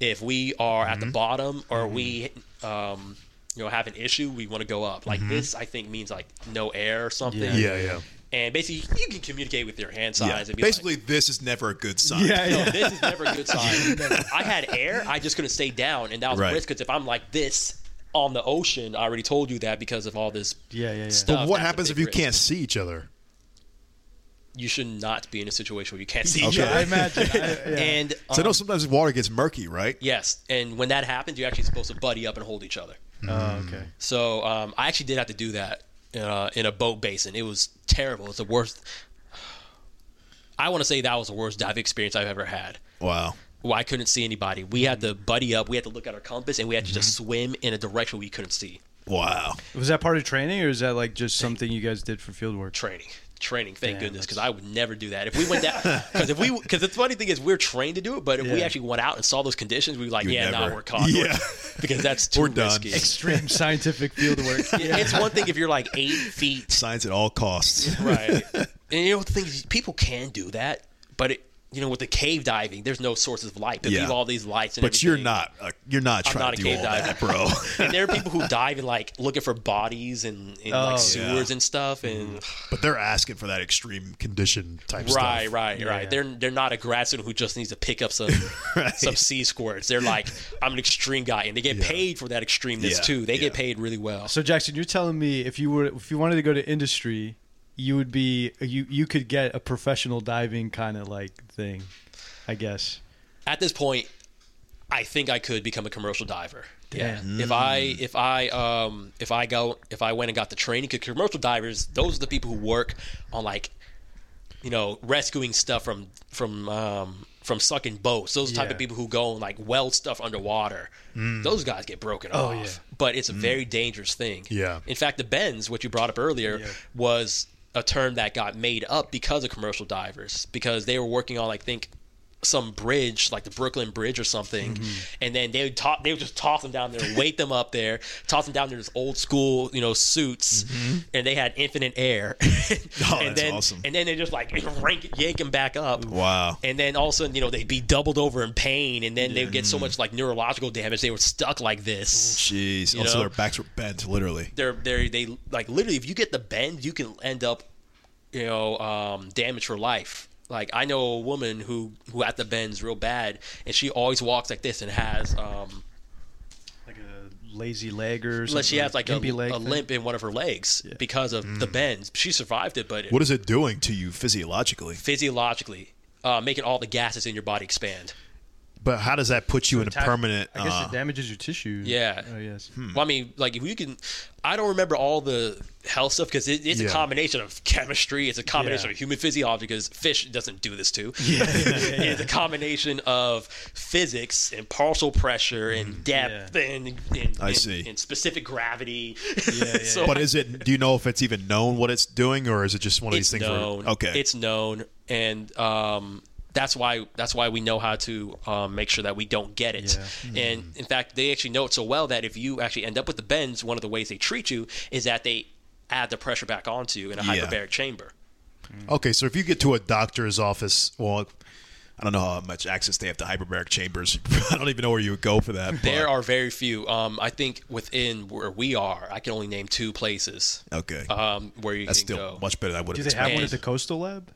If we are at the mm-hmm. bottom or we mm-hmm. um, you know have an issue, we want to go up. Like this, I think means like no air or something.
Yeah.
Yeah, yeah.
And basically, you can communicate with your hand signs.
Yeah.
And be
Basically,
like,
this is never a good sign.
Yeah,
no,
yeah.
this is never a good sign. I had air, I just couldn't stay down, and that was
Right.
risk because if I'm like this on the ocean, I already told you that because of all this
Yeah, yeah, yeah.
stuff.
But what happens if you
risk.
can't see each other?
You should not be in a situation where you can't see each other.
I imagine. I, yeah.
And
So I know
um,
sometimes the water gets murky, right?
yes, and when that happens, you're actually supposed to buddy up and hold each other.
oh, okay.
So um, I actually did have to do that uh, in a boat basin. It was terrible. It's the worst. I want to say that was the worst dive experience I've ever had.
Wow.
Well, I couldn't see anybody. We had to mm-hmm. buddy up. We had to look at our compass, and we had to just mm-hmm. swim in a direction we couldn't see.
Wow.
Was that part of training, or is that like just something you guys did for field work?
Training, training. Thank
Damn,
goodness, because I would never do that. If we went down, because if we, because the funny thing is, we're trained to do it. But if we actually went out and saw those conditions, we'd be like,
You would
yeah,
never-
nah, we're caught.
Yeah.
because that's too
We're done.
risky.
Extreme scientific field work. Yeah.
It's one thing if you're like eight feet
Science at all costs.
right? and you know the thing is, people can do that, but it, you know, with the cave diving, there's no sources of light. They
Yeah.
leave all these lights, and
But you're not. Uh, you're not
I'm
trying
not a
to do
cave
all
diver.
that, bro.
And there are people who dive and like looking for bodies and in
Oh,
like
yeah.
sewers and stuff, and
But they're asking for that extreme condition type
right,
stuff.
right,
Yeah.
right. They're they're not a grad student who just needs to pick up some
Right.
some sea squirts. They're like, I'm an extreme guy, and they get paid for that extremeness
Yeah,
too. They
yeah.
get paid really well.
So Jackson, you're telling me if you were if you wanted to go to industry, you would be you you could get a professional diving kind of like thing, I guess.
at this point, I think I could become a commercial diver. Yeah. If I if I um if I go if I went and got the training, because commercial divers, those are the people who work on like, you know, rescuing stuff from from um from sucking boats. Those the type of people who go and like weld stuff underwater. Those guys get broken
Oh,
off.
yeah.
But it's a very dangerous thing.
Yeah.
In fact, the bends, what you brought up earlier,
Yeah.
was a term that got made up because of commercial divers because they were working on, I think, some bridge, like the Brooklyn Bridge or something,
Mm-hmm.
and then they would talk. They would just toss them down there, weight them up there, toss them down there in this old school, you know, suits, and they had infinite air.
Mm-hmm. Oh,
and
that's
then,
awesome.
And then they just like rank, yank them back up.
Wow.
And then all of a sudden, you know, they'd be doubled over in pain, and then they would get so much like neurological damage they were stuck like this.
Jeez.
You
also,
know?
their backs were bent, literally.
they're they they like literally if you get the bend you can end up you know um damaged for life like i know a woman who who at the bends real bad and she always walks like this and has um
Like a lazy leg or something.
she has like a,
leg
a limp in one of her legs because of
Mm.
the bends she survived it but it,
What is it doing?
To you physiologically.
physiologically uh, making all the gases in your body expand
But how does that put you in a
Attack-
permanent?
I guess
uh,
it damages your tissue.
Yeah.
Oh yes.
Well, I mean, like if you can, I don't remember all the health stuff because it, it's
Yeah.
a combination of chemistry. It's a combination
Yeah.
of human physiology because fish doesn't do this too. Yeah. it's a combination of physics and partial pressure and depth and, and,
I
and-
see.
and specific gravity.
yeah,
so
but is it? Do you know if it's even known what it's doing, or is it just one of these things?
known.
Where,
okay.
it's known, and um, that's why that's why we know how to um, make sure that we don't get it.
Yeah.
And in fact, they actually know it so well that if you actually end up with the bends, one of the ways they treat you is that they add the pressure back onto you in a
Yeah.
hyperbaric chamber.
okay, so if you get to a doctor's office, well,
I don't know how much access they have to hyperbaric chambers. I don't even know where you would go for that. but-
There are very few. Um, I think within where we are, I can only name two places
Okay.
um, where you
That's
can
still
go.
much better than I would
Do
have
they have one at the coastal lab?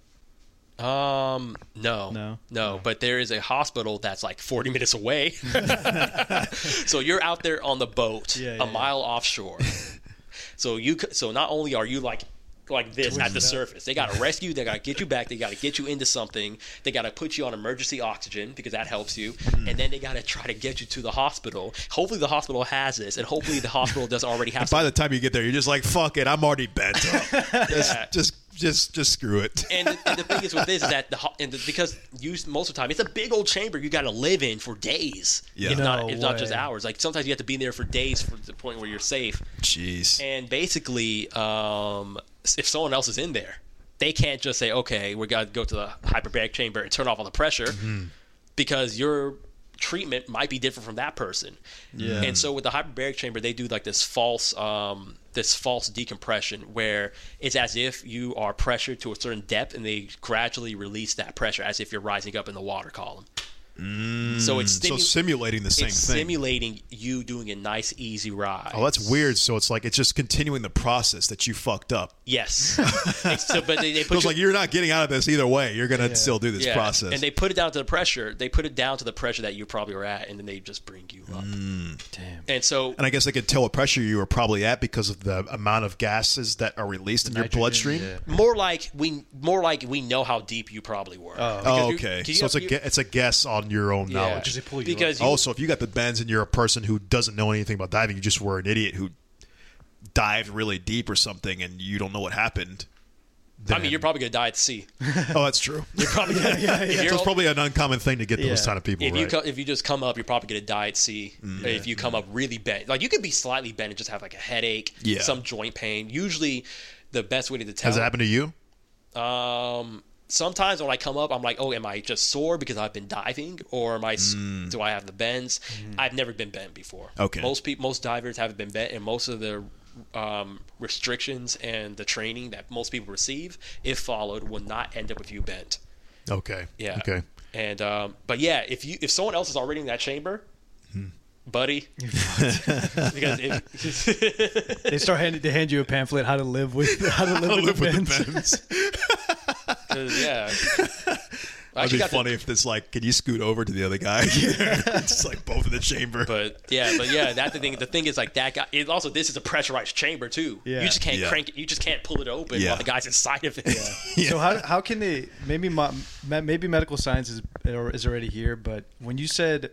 Um, no,
No?
no. But there is a hospital that's like 40 minutes away. so you're out there on the boat,
Yeah,
a
yeah, yeah.
mile offshore. so you, so not only are you like like this at the
up.
surface, they got to rescue, they got to get you back, they got to get you into something, they got to put you on emergency oxygen because that helps you,
Mm-hmm.
and then they got to try to get you to the hospital. Hopefully the hospital has this, and hopefully the hospital does already have.
By the time you get there, you're just like, fuck it, I'm already bent up.
Yeah.
just, just, just just screw it.
and, and the thing is with this is that the ho- and the, because you most of the time it's a big old chamber you got to live in for days.
Yeah.
if
No
not if not just hours. Like sometimes you have to be in there for days for the point where you're safe.
Jeez.
And basically, um, if someone else is in there, they can't just say, "Okay, we got to go to the hyperbaric chamber and turn off all the pressure,"
Mm-hmm.
because your treatment might be different from that person.
Yeah.
And so with the hyperbaric chamber, they do like this false, um, this false decompression where it's as if you are pressured to a certain depth, and they gradually release that pressure as if you're rising up in the water column. Mm. so it's
so simulating the same
it's
thing.
simulating you doing a nice, easy ride.
oh, that's weird. So it's like it's just continuing the process that you fucked up.
Yes. It's- so, but they, they
So it's
you,
like you're not getting out of this either way. You're gonna still do this
yeah,
process.
and they put it down to the pressure. They put it down to the pressure that you probably were at, and then they just bring you up. Mm.
Damn.
And so,
and I guess they could tell what pressure you were probably at because of the amount of gases that are released in your bloodstream.
yeah.
more like we, more like we know how deep you probably were.
Oh.
oh because
Oh,
you- you
So it's a
have-
it's a guess on your own
yeah,
knowledge.
Because they pull you
because
up.
you,
Oh, so if you got the bends and you're a person who doesn't know anything about diving, you just were an idiot who dived really deep or something, and you don't know what happened.
I mean, you're probably gonna die at sea.
Oh, that's true.
You're probably gonna, if you're
it's probably an uncommon thing to get those
Yeah.
kind of people
if you
right.
co- if you just come up, you're probably gonna die at sea.
Mm.
If you come up really bent, like you could be slightly bent and just have like a headache,
Yeah.
some joint pain. Usually, the best way to tell
Has it happened to you?
Um, sometimes when I come up, I'm like, oh, am I just sore because I've been diving, or am I? s Do I have the bends? I've never been bent before.
Mm. Okay.
Most people, most divers haven't been bent, and most of the um, restrictions and the training that most people receive, if followed, will not end up with you bent.
Okay.
Yeah.
Okay.
And um, but yeah, if you if someone else is already in that chamber,
Hmm.
buddy, because if,
They start handing they hand you a pamphlet how to live with how to live, with, the bends.
'cause, yeah. I
It'd be
got the-
funny if it's like, can you scoot over to the other guy? it's like both in the chamber.
But yeah, but yeah, that's the thing. The thing is like that guy. It also, this is a pressurized chamber too.
Yeah.
You just can't
Yeah.
crank it. You just can't pull it open
Yeah.
while the guy's inside of it. Yeah.
So how, how can they maybe mo- maybe medical science is is already here, but when you said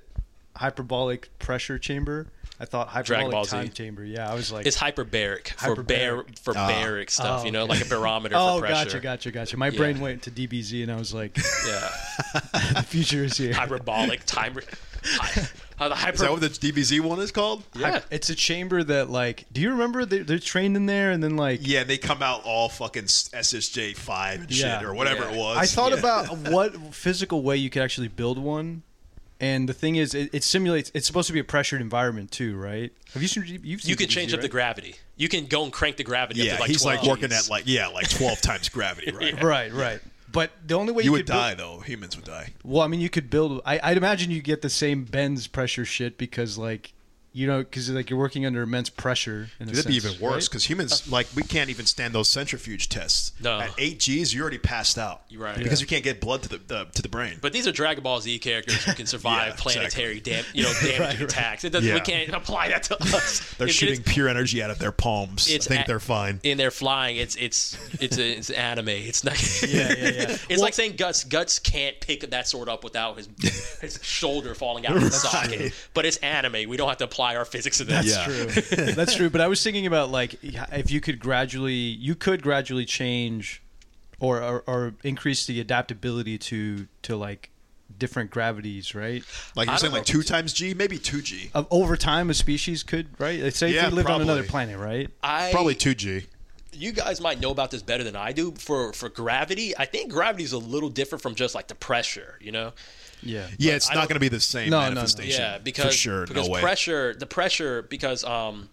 hyperbolic pressure chamber, I thought
Dragon Ball
hyperbolic
Z.
time chamber. Yeah, I was like,
It's hyperbaric for bear
Hyperbaric.
for baric stuff.
Oh,
you know,
okay.
like a barometer
oh,
for pressure.
gotcha, gotcha, gotcha. My
Yeah.
brain went to DBZ, and I was like,
Yeah,
the future is here.
hyperbolic timer. Hy- uh, the hyper.
Is that what the DBZ one is called?
yeah.
It's a chamber that, like, do you remember they, they're trained in there, and then like,
Yeah, they come out all fucking SSJ five and
Yeah.
shit or whatever
Yeah.
it was.
I thought
Yeah.
about what physical way you could actually build one. And the thing is, it, it simulates. It's supposed to be a pressured environment too, right? Have you seen? You've seen
You can
DBZ,
change up the gravity. You can go and crank the gravity
Yeah,
up to like
he's
12
like working
Gs.
at like yeah, like twelve times gravity, right?
Right, right. But the only way you,
You would
could build-
die though. Humans would die.
Well, I mean, you could build. I, I'd imagine you get the same bends pressure shit because, like, you know, because like you're working under immense pressure. In a
It'd be even worse
right?
because humans like we can't even stand those centrifuge tests.
No.
At eight G's, you're already passed out.
You're right.
Because
Yeah.
you can't get blood to the, the to the brain.
But these are Dragon Ball Z characters who can survive
Yeah,
planetary dam- you know, damaging attacks. It doesn't, We can't apply that to us.
They're
It-
shooting pure energy out of their palms. I think
a-
they're fine.
in their flying. It's it's it's a, it's anime. It's not.
Yeah, yeah, yeah.
it's
Well-
like saying Guts. Guts can't pick that sword up without his his shoulder falling out of the socket. But it's anime. We don't have to apply our physics to that.
That's
Yeah.
true. That's true. But I was thinking about like if you could gradually, you could gradually change, or or, or increase the adaptability to to like different gravities, right?
Like
I
you're saying,
don't
like two times G, maybe two G.
Of over time, a species could right. Like, Say
Yeah,
if we lived on another planet, right?
I
Probably two G.
you guys might know about this better than I do. For for gravity, I think gravity is a little different from just like the pressure. You know.
Yeah.
Yeah, it's
I
not going to be the same
No, no, no.
manifestation.
Yeah, because
for sure,
because
no way.
pressure, the pressure, because um,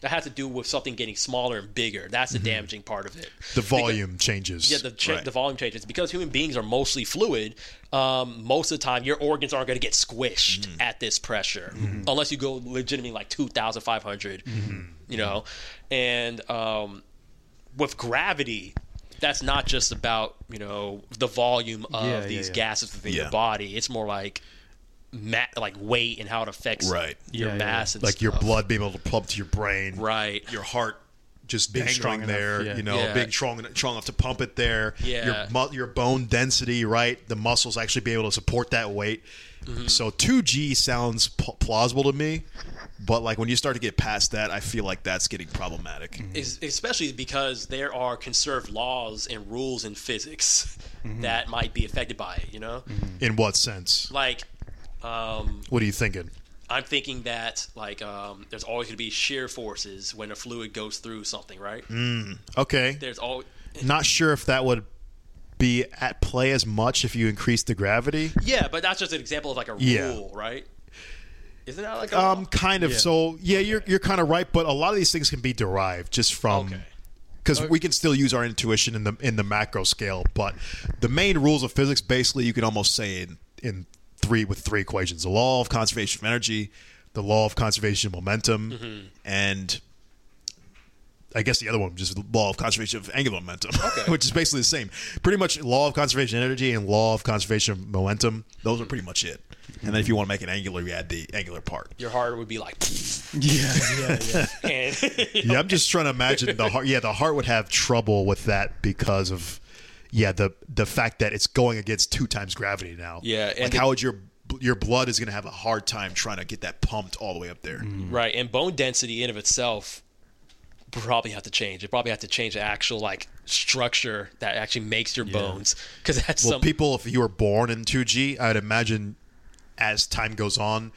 that has to do with something getting smaller and bigger. That's the damaging part of it.
Mm-hmm. the volume changes.
Yeah, the cha-
Right.
the volume changes because human beings are mostly fluid. Um, most of the time, your organs aren't going to get squished
Mm-hmm.
at this pressure unless you go legitimately like two thousand five hundred.
Mm-hmm.
You know, and um, with gravity. That's not just about you know the volume of
Yeah, yeah,
these
yeah.
gases within
Yeah.
your body. It's more like ma- like weight and how it affects
Right.
your
Yeah, yeah,
mass and
like your blood being able to pump to your brain,
Right.
Your heart just
Being
dangling
strong enough,
there,
yeah.
you know,
Yeah.
being strong strong enough to pump it there.
Yeah.
Your mu- your bone density, right? The muscles actually be able to support that weight.
Mm-hmm.
So 2G sounds p- plausible to me, but like when you start to get past that, I feel like that's getting problematic.
Mm-hmm. especially because there are conserved laws and rules in physics
Mm-hmm.
that might be affected by it. You know,
In what sense?
like um,
What are you thinking?
I'm thinking that like um, there's always going to be shear forces when a fluid goes through something, right?
Mm. Okay.
There's all
Not sure if that would be at play as much if you increase the gravity.
yeah, but that's just an example of like a
Yeah.
rule, right? Isn't that like a
Um, kind of.
Yeah.
So yeah, you're you're kind of right, but a lot of these things can be derived just from
Okay.
because we can still use our intuition in the in the macro scale, but the main rules of physics basically you can almost say in in three with three equations: the law of conservation of energy, the law of conservation of momentum,
Mm-hmm.
and I guess the other one just the law of conservation of angular momentum,
Okay.
which is basically the same. Pretty much law of conservation of energy and law of conservation of momentum. Those are pretty much it. And then if you want to make it angular, you add the angular part.
Your heart would be like,
Yeah, yeah, yeah.
and
Yeah, I'm just trying to imagine the heart. Yeah, the heart would have trouble with that because of yeah the the fact that it's going against two times gravity now.
Yeah, and
like
the-
how would your your blood is going to have a hard time trying to get that pumped all the way up there.
right, and bone density in of itself probably have to change. It probably have to change the actual like structure that actually makes your bones because that's
Well,
some
people, if you were born in 2G, I'd imagine as time goes on,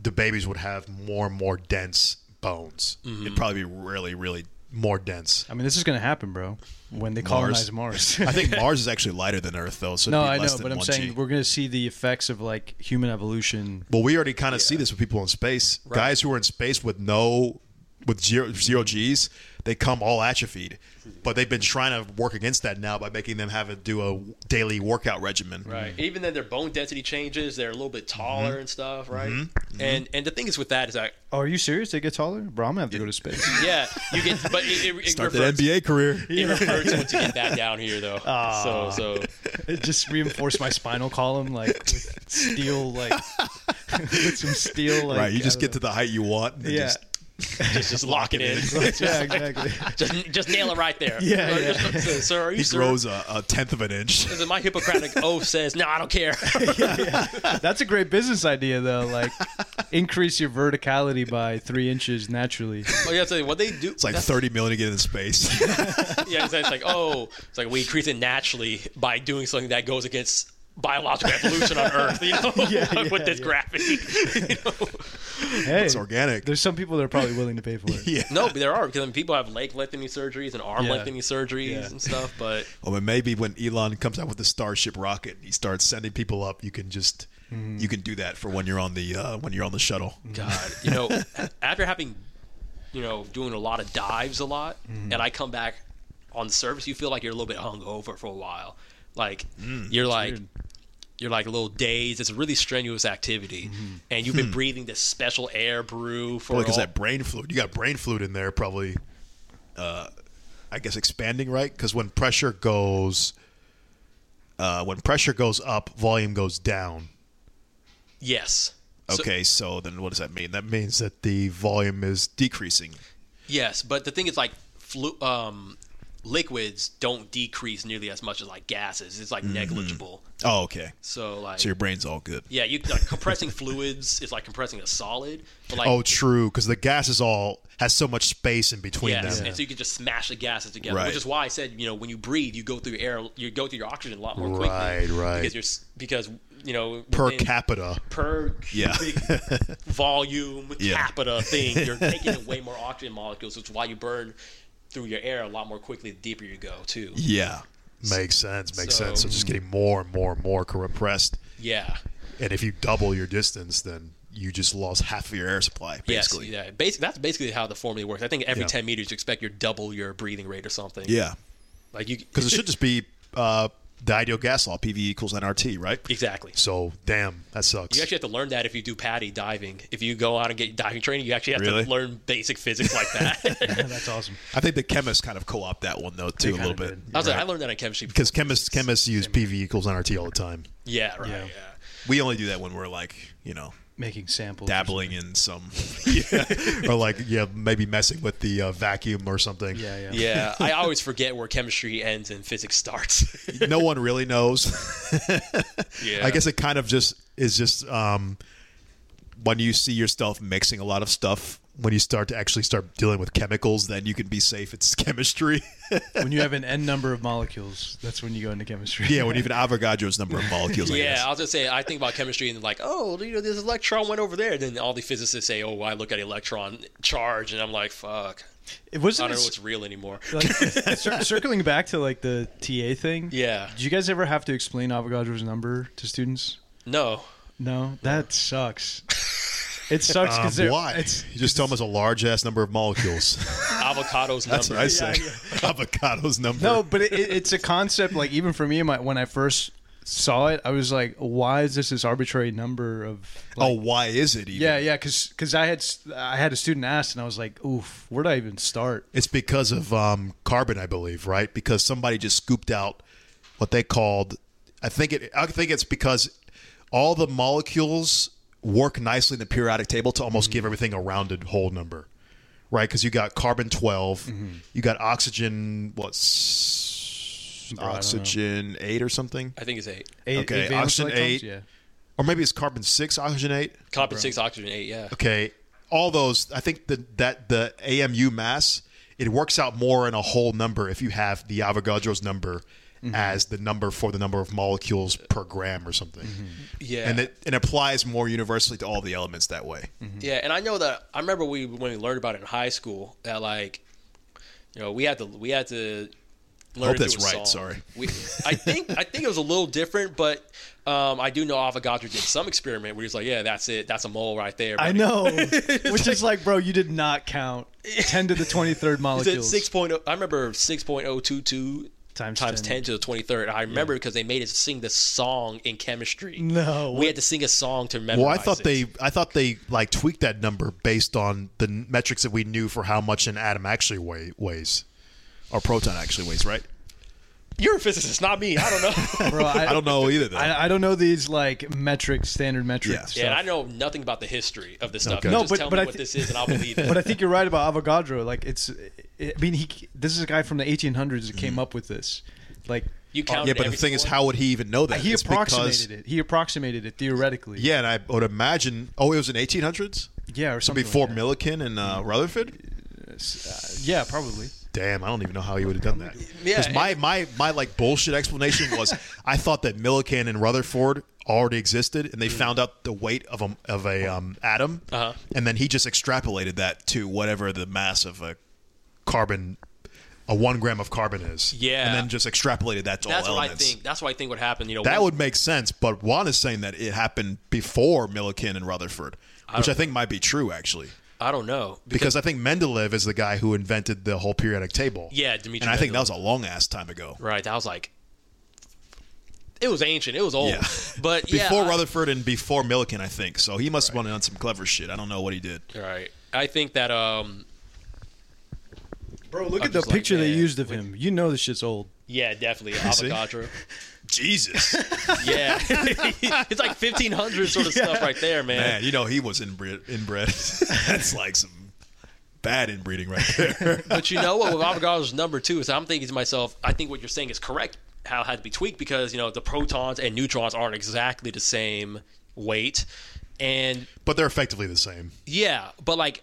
the babies would have more and more dense bones.
Mm-hmm.
It'd probably be really, really more dense.
I mean, this is gonna happen, bro. When they colonize Mars.
I think Mars is actually lighter than Earth, though. So
no,
be
I
less
know,
than
but I'm
1G.
saying we're gonna see the effects of like human evolution.
Well, we already kind of see this with people in space. Guys who are in space with no, with zero, zero G's, they come all atrophied. But they've been trying to work against that now by making them have to do a daily workout regimen.
Right. Mm-hmm. Even then, their bone density changes. They're a little bit taller
Mm-hmm.
and stuff, right? Mm-hmm. Mm-hmm. And and the thing is with that is that
Oh, are you serious? They get taller, bro? I'm gonna have to go to space.
yeah, you get but it, it, it
Start that NBA career.
It reverts once you get back down here, though. Ah. So so
It just reinforced my spinal column like with steel, like with some steel. Like,
right, you just
don't
get to the height you want. And
yeah,
Just,
just just lock it in.
yeah, exactly.
just just nail it right there.
Yeah,
Or
yeah.
just- so, so are you
he
sir?
grows a, a tenth of an inch.
My Hippocratic oath says, no, I don't care.
That's a great business idea, though. Like, increase your verticality by three inches naturally.
oh, yeah, so what they do.
It's like thirty million to get into space.
Yeah, it's, it's like, oh, it's like we increase it naturally by doing something that goes against biological evolution on Earth, you know,
Yeah,
with
yeah,
this
yeah.
gravity. you know?
Hey,
it's organic.
there's some people that are probably willing to pay for it.
yeah.
No, but there are because I mean, people have leg lengthening surgeries and arm
Yeah.
lengthening surgeries
Yeah.
and stuff. But
Well, but maybe when Elon comes out with the Starship rocket, and he starts sending people up. You can just you can do that for when you're on the uh, when you're on the shuttle.
God, you know, after having, you know, doing a lot of dives a lot,
Mm-hmm.
and I come back on the surface, you feel like you're a little bit hungover for a while. Like
Mm,
you're like. You're like a little dazed. It's a really strenuous activity, and you've been breathing this special air brew for
because
all-
that brain fluid, you got brain fluid in there, probably. Uh, I guess expanding, right? Because when pressure goes, uh, when pressure goes up, volume goes down.
yes. So-
Okay, so then what does that mean? That means that the volume is decreasing.
Yes, but the thing is, like, flu- um, liquids don't decrease nearly as much as like gases. It's like mm-hmm. negligible.
Oh, okay.
So like,
So your brain's all good.
yeah, you like compressing fluids is like compressing a solid. But like,
oh, true. Because the gas is all has so much space in between
yes,
them.
and so you can just smash the gases together.
Right.
Which is why I said, you know, when you breathe, you go through air, you go through your oxygen a lot more quickly.
Right, right.
Because you're because you know
Per capita.
per
Yeah.
volume
Yeah.
capita thing, you're taking in way more oxygen molecules, which is why you burn through your air a lot more quickly the deeper you go too.
Yeah. Makes sense. Makes
So-
sense. So just getting more and more and more compressed.
Yeah.
And if you double your distance, then you just lost half of your air supply, basically.
Yes. Yeah. Basically, that's basically how the formula works. I think every
Yeah.
10 meters you expect you double your breathing rate or something.
Yeah.
Like you,
Because it should just be uh,
the ideal gas law, PV equals nRT, right?
Exactly.
So damn, that sucks.
You actually have to learn that if you do PADI diving. If you go out and get diving training, you actually have
Really?
to learn basic physics like that.
That's awesome.
I think the chemists kind of co-opt that one though too a little bit.
I was like, I learned that in chemistry.
because chemists chemists use PV equals nRT all the time.
yeah, right.
Yeah.
Yeah.
We only do that when we're like, you know,
Making samples.
dabbling in some.
or like yeah, maybe messing with the uh, vacuum or something.
something. Yeah, yeah.
Yeah, I always forget where chemistry ends and physics starts.
no one really knows.
yeah,
I guess it kind of just is just um, when you see yourself mixing a lot of stuff. When you start to actually start dealing with chemicals, then you can be safe. It's chemistry.
When you have an n number of molecules, that's when you go into chemistry.
yeah, when even Avogadro's number of molecules.
Yeah. I was gonna say I think about chemistry and like, oh, you know, this electron went over there. Then all the physicists say, oh, I look at electron charge, and I'm like, fuck,
It wasn't I
don't know what's real anymore.
like, cir- circling back to like the TA thing.
Yeah,
Did you guys ever have to explain Avogadro's number to students?
no,
No, that sucks. It sucks
Um,
because
why?
It's
you just tell them it's a large ass number of molecules.
avocados
That's
number.
what I say. Avocado's number.
no, but it, it- it's a concept. Like even for me, my, when I first saw it, I was like, "Why is this this arbitrary number of?"
oh, why is it even?
yeah, yeah, because because I had s- I had a student ask, and I was like, "Oof, where do I even start?"
It's because of um, carbon, I believe, right? Because somebody just scooped out what they called. I think it. I think it's because all the molecules work nicely in the periodic table to almost give mm-hmm. everything a rounded whole number, right? Because you got carbon 12 mm-hmm. you got oxygen. What's
Bro, I don't know.
oxygen eight or something,
I think it's eight.
Eight,
Okay,
eight
oxygen eight.
Yeah.
or maybe it's carbon six, oxygen eight.
Carbon six, oxygen eight. Yeah.
Okay, all those. I think that that the AMU mass it works out more in a whole number if you have the Avogadro's number Mm-hmm. as the number for the number of molecules per gram or something, mm-hmm.
Yeah.
and it, it applies more universally to all the elements that way. Mm-hmm.
Yeah, and I know that I remember we when we learned about it in high school that like, you know, we had to we had to learn
Hope
it
that's
through a
right,
song.
sorry.
We, I think I think it was a little different, but um, I do know Avogadro did some experiment where he's like, yeah, that's it, that's a mole right there.
I
buddy."
know, which is like, bro, you did not count ten to the twenty third
Is
molecules.
six point? Oh, I remember six point oh two two
Times
times
10.
ten to the twenty third. I remember because they made us sing this song in chemistry.
No,
we had to sing a song to memorize.
Well, I thought
it.
they, I thought they like tweaked that number based on the metrics that we knew for how much an atom actually weigh, weighs.
Or proton actually weighs right.
You're a physicist, not me. I don't know.
bro, I,
I don't know either though.
I, I don't know these like metric standard metrics.
Yeah.
stuff.
yeah, and I know nothing about the history of this stuff.
Okay.
No,
just
but-
tell
but
me
I
what this is, and I'll believe it.
but I think you're right about Avogadro. Like it's, I mean, he this is a guy from the 1800s that came up with this. Like
you count.
yeah, but the
every
thing is, how would he even know that?
he
It's
approximated
because-
it. He approximated it theoretically.
Yeah, and I would imagine.
Oh, it was in 1800s.
yeah, or
So before
like that.
Millikan and uh, Rutherford.
Uh, yeah, probably.
Damn, I don't even know how he would have done that.
Yeah,
Because my, my my like bullshit explanation was I thought that Millikan and Rutherford already existed, and they found out the weight of a of a um, atom,
Mm. Uh-huh.
And then he just extrapolated that to whatever the mass of a.
carbon, a one gram of carbon is.
Yeah,
And then just extrapolated that to
that's
all
what
elements.
I think. That's what I think would happen. You know,
That
when-
would make sense, but Juan is saying that it happened before Millikan and Rutherford, which I, think might be true actually.
I don't know
Because I think Mendeleev is the guy who invented the whole periodic table.
yeah, Dimitri.
And I think that was a long ass time ago.
right. That was like. It was ancient. It was old.
Yeah.
But yeah,
Before
I-
Rutherford and before Millikan, I think. So he must have done some clever shit. I don't know what he did.
Right. I think that um
Bro, look
I'm
at the
just like,
picture they used of him. You know this shit's old.
yeah, definitely
See?
Avogadro.
Jesus,
yeah. it's like 1500 sort of stuff right there, man.
man, you know he was inbred. inbred. That's like some bad inbreeding right there.
But you know what? With Avogadro's number two, is I'm thinking to myself, I think what you're saying is correct. How it had to be tweaked because you know the protons and neutrons aren't exactly the same weight, and
But they're effectively the same.
yeah, but like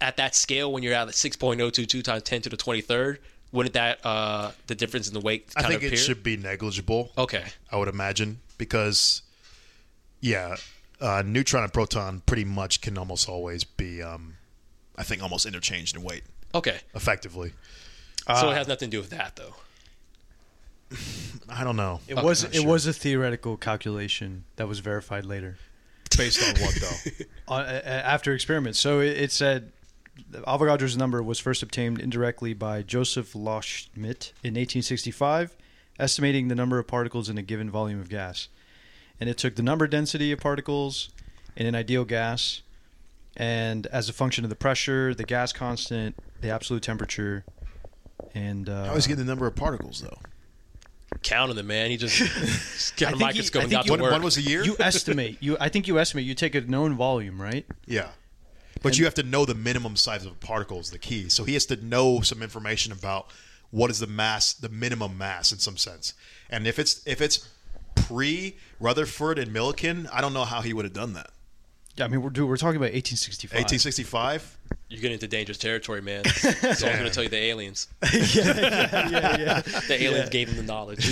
at that scale, when you're at 6.022 times 10 to the 23rd, wouldn't that uh the difference in the weight
I think
of
it
appear?
should be negligible.
Okay.
I would imagine because, yeah, uh, neutron and proton pretty much can almost always be um,
I think almost interchanged in weight.
Okay.
effectively.
so it has nothing to do with that though.
I don't know.
It
Okay,
was
not
it
sure.
was a theoretical calculation that was verified later.
Based on what though?
uh, a- a- after experiments. So it, it said Avogadro's number was first obtained indirectly by Joseph Loschmidt in 1865 estimating the number of particles in a given volume of gas. And it took the number density of particles in an ideal gas, and as a function of the pressure, the gas constant, the absolute temperature, and uh,
I always get the number of particles though.
Counting them, man. He just, just got
I
a
think he-
microscope
I
and got
you-
to
When,
work.
when was the year?
you estimate. You, I think you estimate. You take a known volume, right?
yeah. But you have to know the minimum size of a particle is the key. So he has to know some information about what is the mass, the minimum mass in some sense. And if it's if it's pre Rutherford and Millikan, I don't know how he would have done that.
Yeah, I mean, we're dude, we're talking about 1865.
1865.
You're getting into dangerous territory, man. So I'm going to tell you the aliens.
yeah, yeah, yeah,
The aliens gave him the knowledge.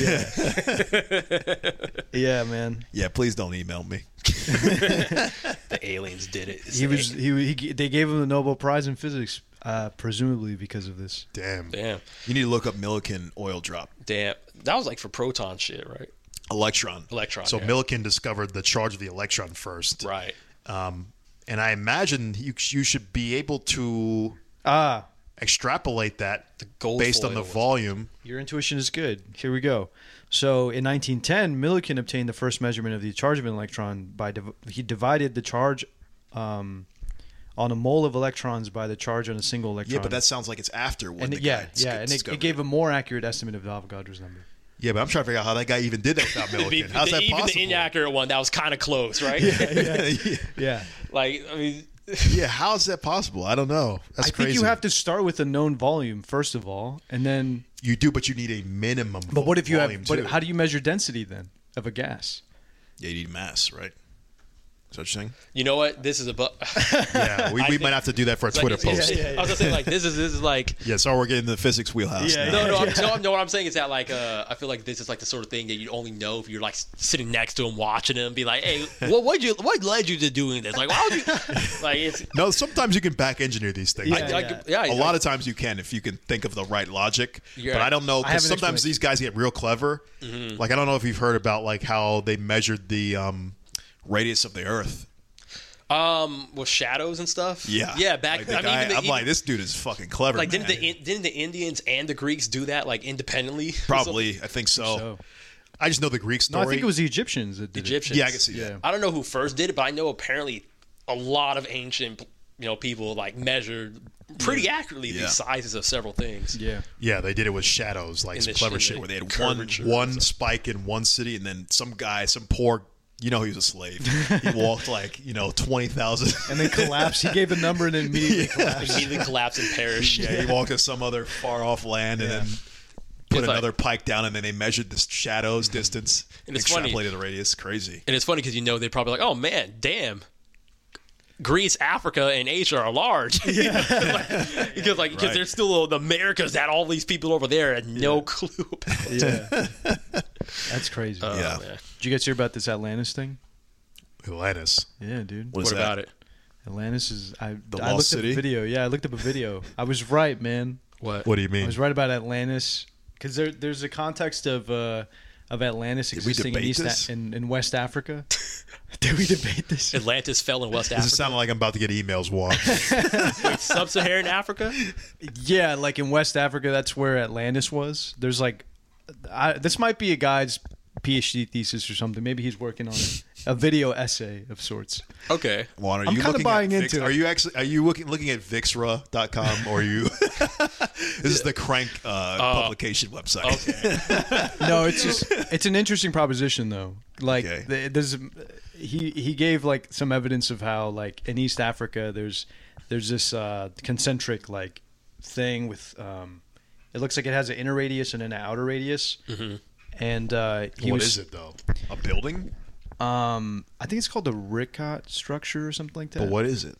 yeah, man.
Yeah, please don't email me.
The aliens did it. It's
He was
aliens.
he, he they gave him the Nobel Prize in physics, uh, presumably because of this.
Damn.
Damn.
You need to look up Millikan oil drop.
Damn. That was like for proton shit, right?
Electron.
Electron.
So
yeah.
Millikan discovered the charge of the electron first.
Right.
Um, and I imagine you, you should be able to
Ah,
extrapolate that
gold
based on the volume.
your intuition is good. Here we go. So in 1910, Millikan obtained the first measurement of the charge of an electron by div- he divided the charge um, on a mole of electrons by the charge on a single electron.
Yeah, but that sounds like it's after when
and
the
it- yeah,
guy
yeah, and it, it gave a more accurate estimate of the Avogadro's number.
Yeah, but I'm trying to figure out how that guy even did that without
The-
Millikan. How's
the-
that
even
possible?
the inaccurate one, that was kind of close, right?
Yeah,
yeah.
Yeah, like, I mean,
yeah, how is that possible? I don't know. That's
I
crazy.
think you have to start with a known volume first of all, and then.
You do, but you need a minimum.
But what if you have? But how do you measure density then of a gas?
Yeah, you need mass, right? Is that what you're saying?
you know what? This is a. Bu-
Yeah, we, we
think-
might have to do that for a
like,
Twitter
it's-
post.
it's- I was gonna say like this is this is like
Yeah, so we're getting the physics wheelhouse.
Yeah,
now.
no no I'm, no, no what I'm saying is that like uh, I feel like this is like the sort of thing that you only know if you're like sitting next to him watching him be like hey what what you what led you to doing this like why would you like it's
No, sometimes you can back engineer these things.
I,
Yeah.
I, yeah,
a lot of times you can if you can think of the right logic.
Yeah.
But I don't know because sometimes these guys get real clever.
Mm-hmm.
Like I don't know if you've heard about like how they measured the um, radius of the Earth.
um with shadows and stuff
Yeah,
yeah back
Like, the
I mean
guy-
even the,
I'm
even-
like, this dude is fucking clever.
like didn't
man.
the didn't the Indians and the Greeks do that like independently
Probably, I think so.
So,
I just know the Greek
no,
story.
I think it was the Egyptians that did it.
Egyptians
Yeah, I can see
Yeah.
that.
I don't know who first did it but I know apparently a lot of ancient you know people like measured pretty accurately
Yeah.
these sizes of several things
Yeah,
Yeah, they did it with shadows, like some clever shit where they had one one spike in one city, and then some guy, some poor, you know, he was a slave. he walked like you know twenty thousand.
and then collapsed. He gave a number and then immediately collapsed.
immediately collapsed and perished
Yeah, he walked to some other far off land and then put
It's like-
another pike down, and then they measured the shadows mm-hmm. distance
And it's funny-
extrapolated the radius. Crazy.
And it's funny because you know they're probably like, oh man, damn. Greece, Africa, and Asia are large. Yeah. because like because
Right.
there's still the Americas that all these people over there had no clue about.
Yeah, that's crazy.
Oh,
Yeah.
man.
Did you guys hear about this Atlantis thing?
Atlantis.
Yeah, dude.
What
What
is that?
about it?
Atlantis is. I,
The
I
lost
looked
city?
up a video. Yeah, I looked up a video. I was right, man.
What?
What do you mean?
I was right about Atlantis because there, there's a context of uh, of Atlantis existing in, East? A- in in West Africa. Did we debate this?
Atlantis fell in West
Does it
Africa.
sound like I'm about to get emails, Juan?
Sub-Saharan Africa?
Yeah, like in West Africa, that's where Atlantis was. There's like, I, this might be a guy's PhD thesis or something. Maybe he's working on a video essay of sorts.
Okay.
Juan, are
I'm
you
kinda buying
Vix,
into it.
Are you actually? Are you looking looking at Vixra.com or are you? this is the Crank uh, publication website.
Okay.
No, it's just it's an interesting proposition though. Like
Okay.
there's he he gave like some evidence of how like in East Africa there's there's this uh, concentric like thing with um, it looks like it has an inner radius and an outer radius. And uh, he
What
was,
is it though? A building?
Um, I think it's called the Richat structure or something like that.
But what is it?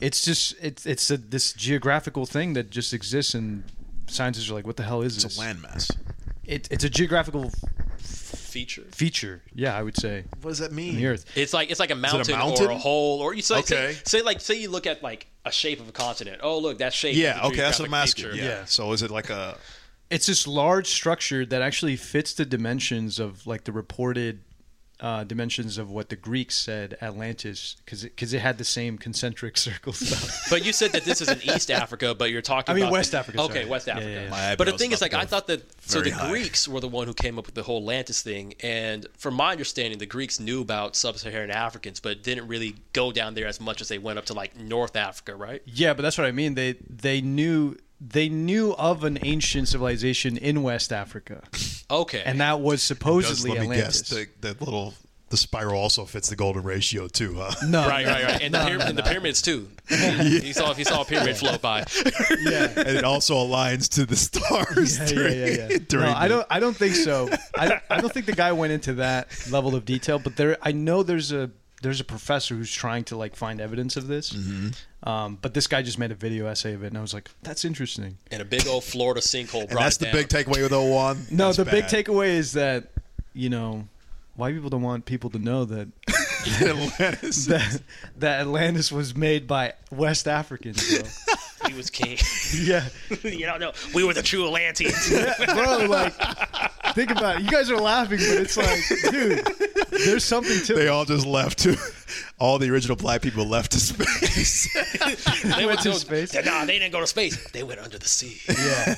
It's just it's it's a, this geographical thing that just exists, and scientists are like, "What the hell is this?
It's
this?"
a landmass.
It, it's a geographical
Feature.
feature. Yeah, I would say
What does that mean?
the Earth.
It's like it's like a mountain,
mountain?
or a hole or you say,
Okay.
say say like say you look at like a shape of a continent. Oh look, that shape.
Yeah, okay, that's what I'm asking. Yeah.
Yeah.
So is it like a
It's this large structure that actually fits the dimensions of like the reported uh, dimensions of what the Greeks said Atlantis, because because it, had the same concentric circle stuff.
But you said that this is in East Africa, but you're talking.
I mean
about
West Africa,
Okay,
sorry.
West Africa.
yeah, yeah.
My
But the thing is, like, I thought that so the
high.
Greeks were the one who came up with the whole Atlantis thing, and from my understanding, the Greeks knew about sub-Saharan Africans, but didn't really go down there as much as they went up to like North Africa, right?
yeah, but that's what I mean. They they knew they knew of an ancient civilization in West Africa,
Okay,
and that was
Just
supposedly
let me guess. The, the little the spiral also fits the golden ratio too, huh?
no,
right, right, right, and the, pyra- and the pyramids too. He saw he saw a pyramid float by.
yeah.
and it also aligns to the stars.
Yeah,
during,
yeah, yeah, yeah.
during
No, I don't. I don't think so. I don't, I don't think the guy went into that level of detail. But there, I know there's a there's a professor who's trying to like find evidence of this.
Mm-hmm.
Um, but this guy just made a video essay of it, and I was like, that's interesting.
And a big old Florida sinkhole
And that's the
down.
big takeaway with 01.
No,
That's
the big takeaway is that you know white people don't want people to know that
Atlantis.
that, that Atlantis was made by West Africans. Bro.
He was king.
yeah,
you don't know. We were the true Atlanteans.
Yeah, bro. Like, think about it. You guys are laughing, but it's like, dude, there's something to
they
it.
all just left to all the original black people left to space.
they
went to
no,
space?
Nah, they didn't go to space. They went under the sea.
Yeah,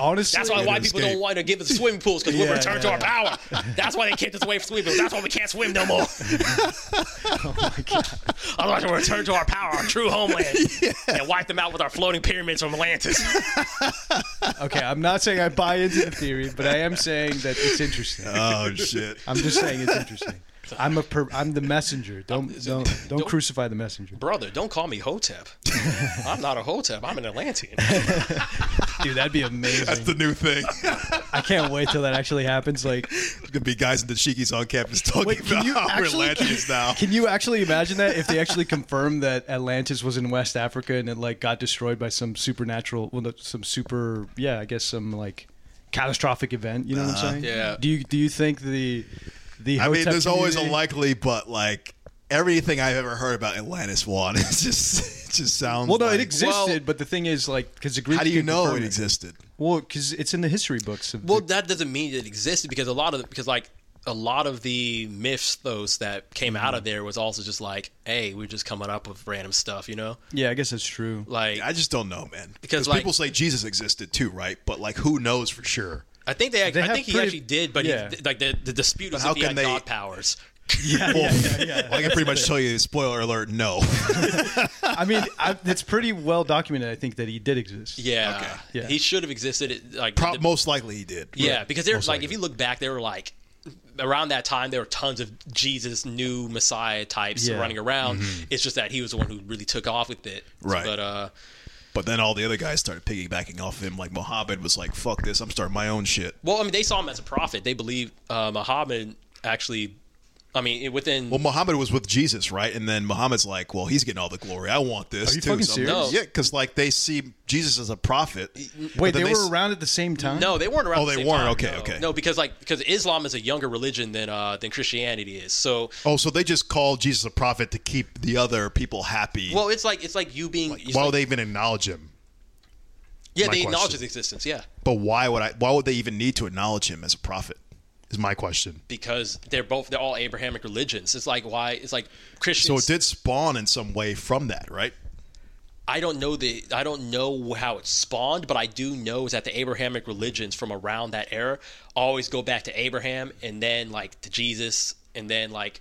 honestly,
That's why
Yeah,
white people
escape.
don't want to give us swimming pools because we'll
Yeah,
return to
yeah,
our power. That's why they kept us away from swimming pools. That's why we can't swim no more.
Oh my God.
Otherwise, we'll return to our power, our true homeland, and wipe them out with our floating pyramids from Atlantis.
Okay, I'm not saying I buy into the theory, but I am saying that it's interesting.
oh shit!
I'm just saying it's interesting. I'm a per, I'm the messenger. Don't uh, don't don't
Don't-
crucify the messenger,
Brother, don't call me Hotep. I'm not a Hotep. I'm an Atlantean.
dude. That'd be amazing.
That's the new thing.
I can't wait till that actually happens. Like,
There's gonna be guys in the Shikis on campus talking
Wait, can
about
you
how we're
actually-
Atlanteans now.
can you actually imagine that if they actually confirmed that Atlantis was in West Africa and it like got destroyed by some supernatural, well, no, some super, yeah, I guess some like catastrophic event. You know what I'm saying?
yeah.
Do you do you think the the
I mean,
Hotep
there's always a
community-
likely, but like everything I've ever heard about Atlantis one, it just it just sounds.
Well, no,
like,
it existed, but the thing is, like, because the Greeks.
How do you know it existed?
Well, because it's in the history books. Of
Well,
the-
that doesn't mean it existed because a lot of because like a lot of the myths those that came out of mm-hmm. there was also just like, hey, we're just coming up with random stuff, you know?
yeah, I guess that's true.
Like
I just don't know, man.
Because, like-
people say Jesus existed too, right? But like, who knows for sure?
I think they,
They
I
have
think he actually did, but
yeah.
he, like the, the dispute was
how
if he
can
had
they-
god powers.
Yeah, yeah, yeah, yeah.
Well, I can pretty much tell you, spoiler alert, no.
I mean, I, it's pretty well documented. I think that he did exist.
Yeah,
Okay.
Yeah.
he should have existed. it- Like
Pro-
the-
most likely he did.
yeah, because there's
Most
like
likely.
if you look back, there were like around that time there were tons of Jesus new Messiah types
Yeah.
running around. It's just that he was the one who really took off with it.
Mm-hmm. Right.
But uh,
But then all the other guys started piggybacking off of him. Like Muhammad was like, "Fuck this! I'm starting my own shit."
well, I mean, they saw him as a prophet. They believe uh, Muhammad actually. I mean, within
Well, Muhammad was with Jesus, right? And then Muhammad's like, "Well, he's getting all the glory. I want this
Are you
too."
fucking
So
serious?
No.
Yeah, because like they see Jesus as a prophet.
Wait,
but
they were
s-
around at the same time.
No, they weren't around.
Oh,
at the
they
same
weren't?
time,
Okay,
no.
okay.
No, because like because Islam is a younger religion than uh than Christianity is. So
Oh, so they just called Jesus a prophet to keep the other people happy.
well, it's like it's like you being. it's
why
like-
would they even acknowledge him?
Yeah,
my
they acknowledge his existence. Yeah,
But why would I? Why would they even need to acknowledge him as a prophet? Is my question.
because they're both they're all Abrahamic religions. It's like why it's like Christians.
So it did spawn in some way from that, right?
I don't know the I don't know how it spawned, but I do know is that the Abrahamic religions from around that era always go back to Abraham and then like to Jesus and then like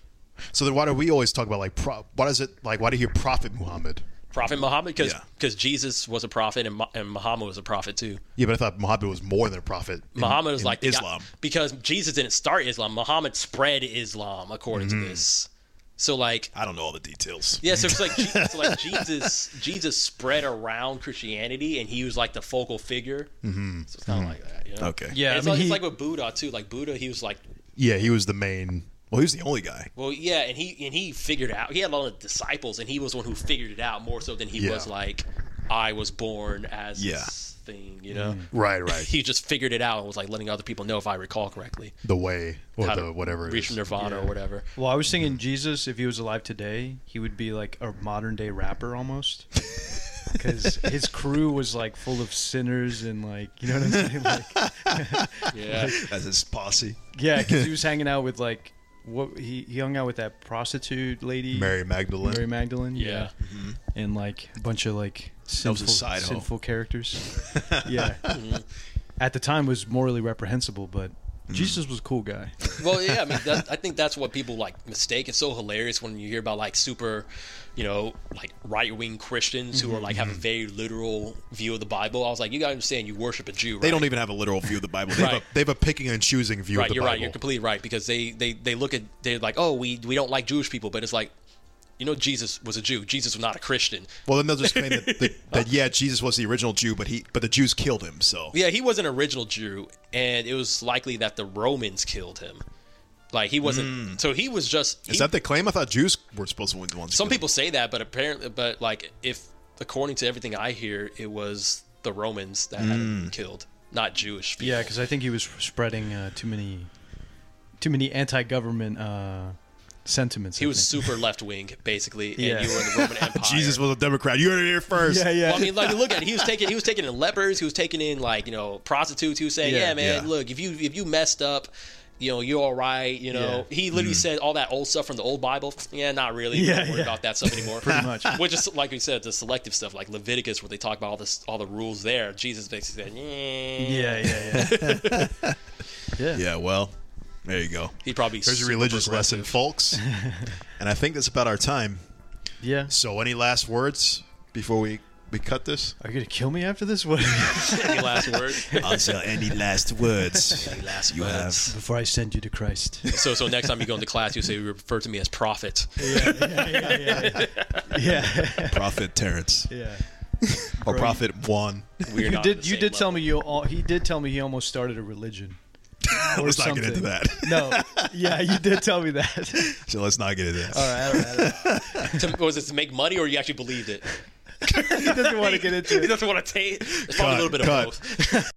So then why do we always talk about like pro- why does it like why do you hear Prophet Muhammad?
Prophet Muhammad because
Yeah.
Jesus was a prophet and, and Muhammad was a prophet too.
Yeah, but I thought Muhammad was more than a prophet. in-
Muhammad was
in
like the guy-
Islam.
because Jesus didn't start Islam. Muhammad spread Islam according
Mm-hmm.
to this. So like
I don't know all the details.
yeah, so it's like Je- so like Jesus Jesus spread around Christianity and he was like the focal figure. Mm-hmm. So it's kind of like that, you know.
Okay.
Yeah,
And
I mean,
like,
he,
it's like with Buddha too. Like Buddha, he was like
Yeah, he was the main. Well, he was the only guy.
Well, yeah, and he and he figured out. He had a lot of disciples, and he was one who figured it out more so than he
Yeah.
was like, I was born as
Yeah.
this thing, you know. Mm.
Right, right.
He just figured it out and was like letting other people know, if I recall correctly,
the way or
how
the
to
whatever it
reach
is.
nirvana or whatever.
well, I was thinking Jesus, if he was alive today, he would be like a modern day rapper almost. Because his crew was like full of sinners and like you know what I'm saying, like
Yeah,
as his posse.
yeah, because he was hanging out with like what he, he hung out with that prostitute lady,
Mary Magdalene.
Mary Magdalene,
Yeah. Mm-hmm.
and like a bunch of like
was
sinful,
a side hoe.
sinful characters. yeah, mm-hmm. at the time was morally reprehensible, but. Jesus was a cool guy.
well, yeah, I mean, that, I think that's what people like mistake. It's so hilarious when you hear about like super, you know, like right wing Christians who are like have
Mm-hmm.
a very literal view of the Bible. I was like, you gotta understand, you worship a Jew. Right?
They don't even have a literal view of the Bible. They
Right.
have
They have a picking and choosing view
Right,
of the
you're
Bible.
right. You're completely right because they they they look at they're like, oh, we we don't like Jewish people, but it's like, you know, Jesus was a Jew. Jesus was not a Christian.
Well, then they'll just claim that, that, that yeah, Jesus was the original Jew, but he but the Jews killed him. So
Yeah, he was an original Jew, and it was likely that the Romans killed him. Like he wasn't. So he was just.
is
he-
that the claim? I thought Jews were supposed to be the ones.
Some
killing
people say that, but apparently, but like if according to everything I hear, it was the Romans that had him killed, not Jewish people.
Yeah, because I think he was spreading uh, too many, too many anti-government uh, sentiments.
he
I
was
think.
super left wing, basically,
Yeah.
and you were in the Roman Empire.
Jesus was a Democrat. You heard it here first.
Yeah, yeah.
Well, I mean, like look at it. He was taking he was taking in lepers. He was taking in like you know prostitutes. He was saying,
Yeah.
yeah, man,
Yeah.
look if you if you messed up. You know, you're all right. You know,
Yeah.
he literally mm. said all that old stuff from the old Bible. Yeah, not really. We
Yeah,
don't worry about that stuff anymore.
Pretty much.
Which is like we said, the selective stuff, like Leviticus, where they talk about all this, all the rules there. Jesus basically said, yeah,
yeah, yeah, yeah. yeah.
Yeah. Well, there you go.
He'd probably
There's a
super
religious lesson, folks.
And I think that's about our time.
Yeah.
so, any last words before we we cut this?
Are you gonna kill me after this? What?
Any last word?
Answer any last words
Any last
you have.
words?
Before I send you to Christ.
So, so next time you go into class, you say you refer to me as prophet.
yeah, yeah, yeah, yeah. yeah.
Prophet Terrence
yeah.
or
Bro,
Prophet
One.
You did. You
same
did tell me you. All, he did tell me he almost started a religion. Or
Let's not get into
something.
that.
No. Yeah, you did tell me that.
So let's not get into that.
all right. All right. All right.
To, was it to make money, or you actually believed it?
He doesn't want to get into it.
He doesn't want to take. It's probably a little bit of both.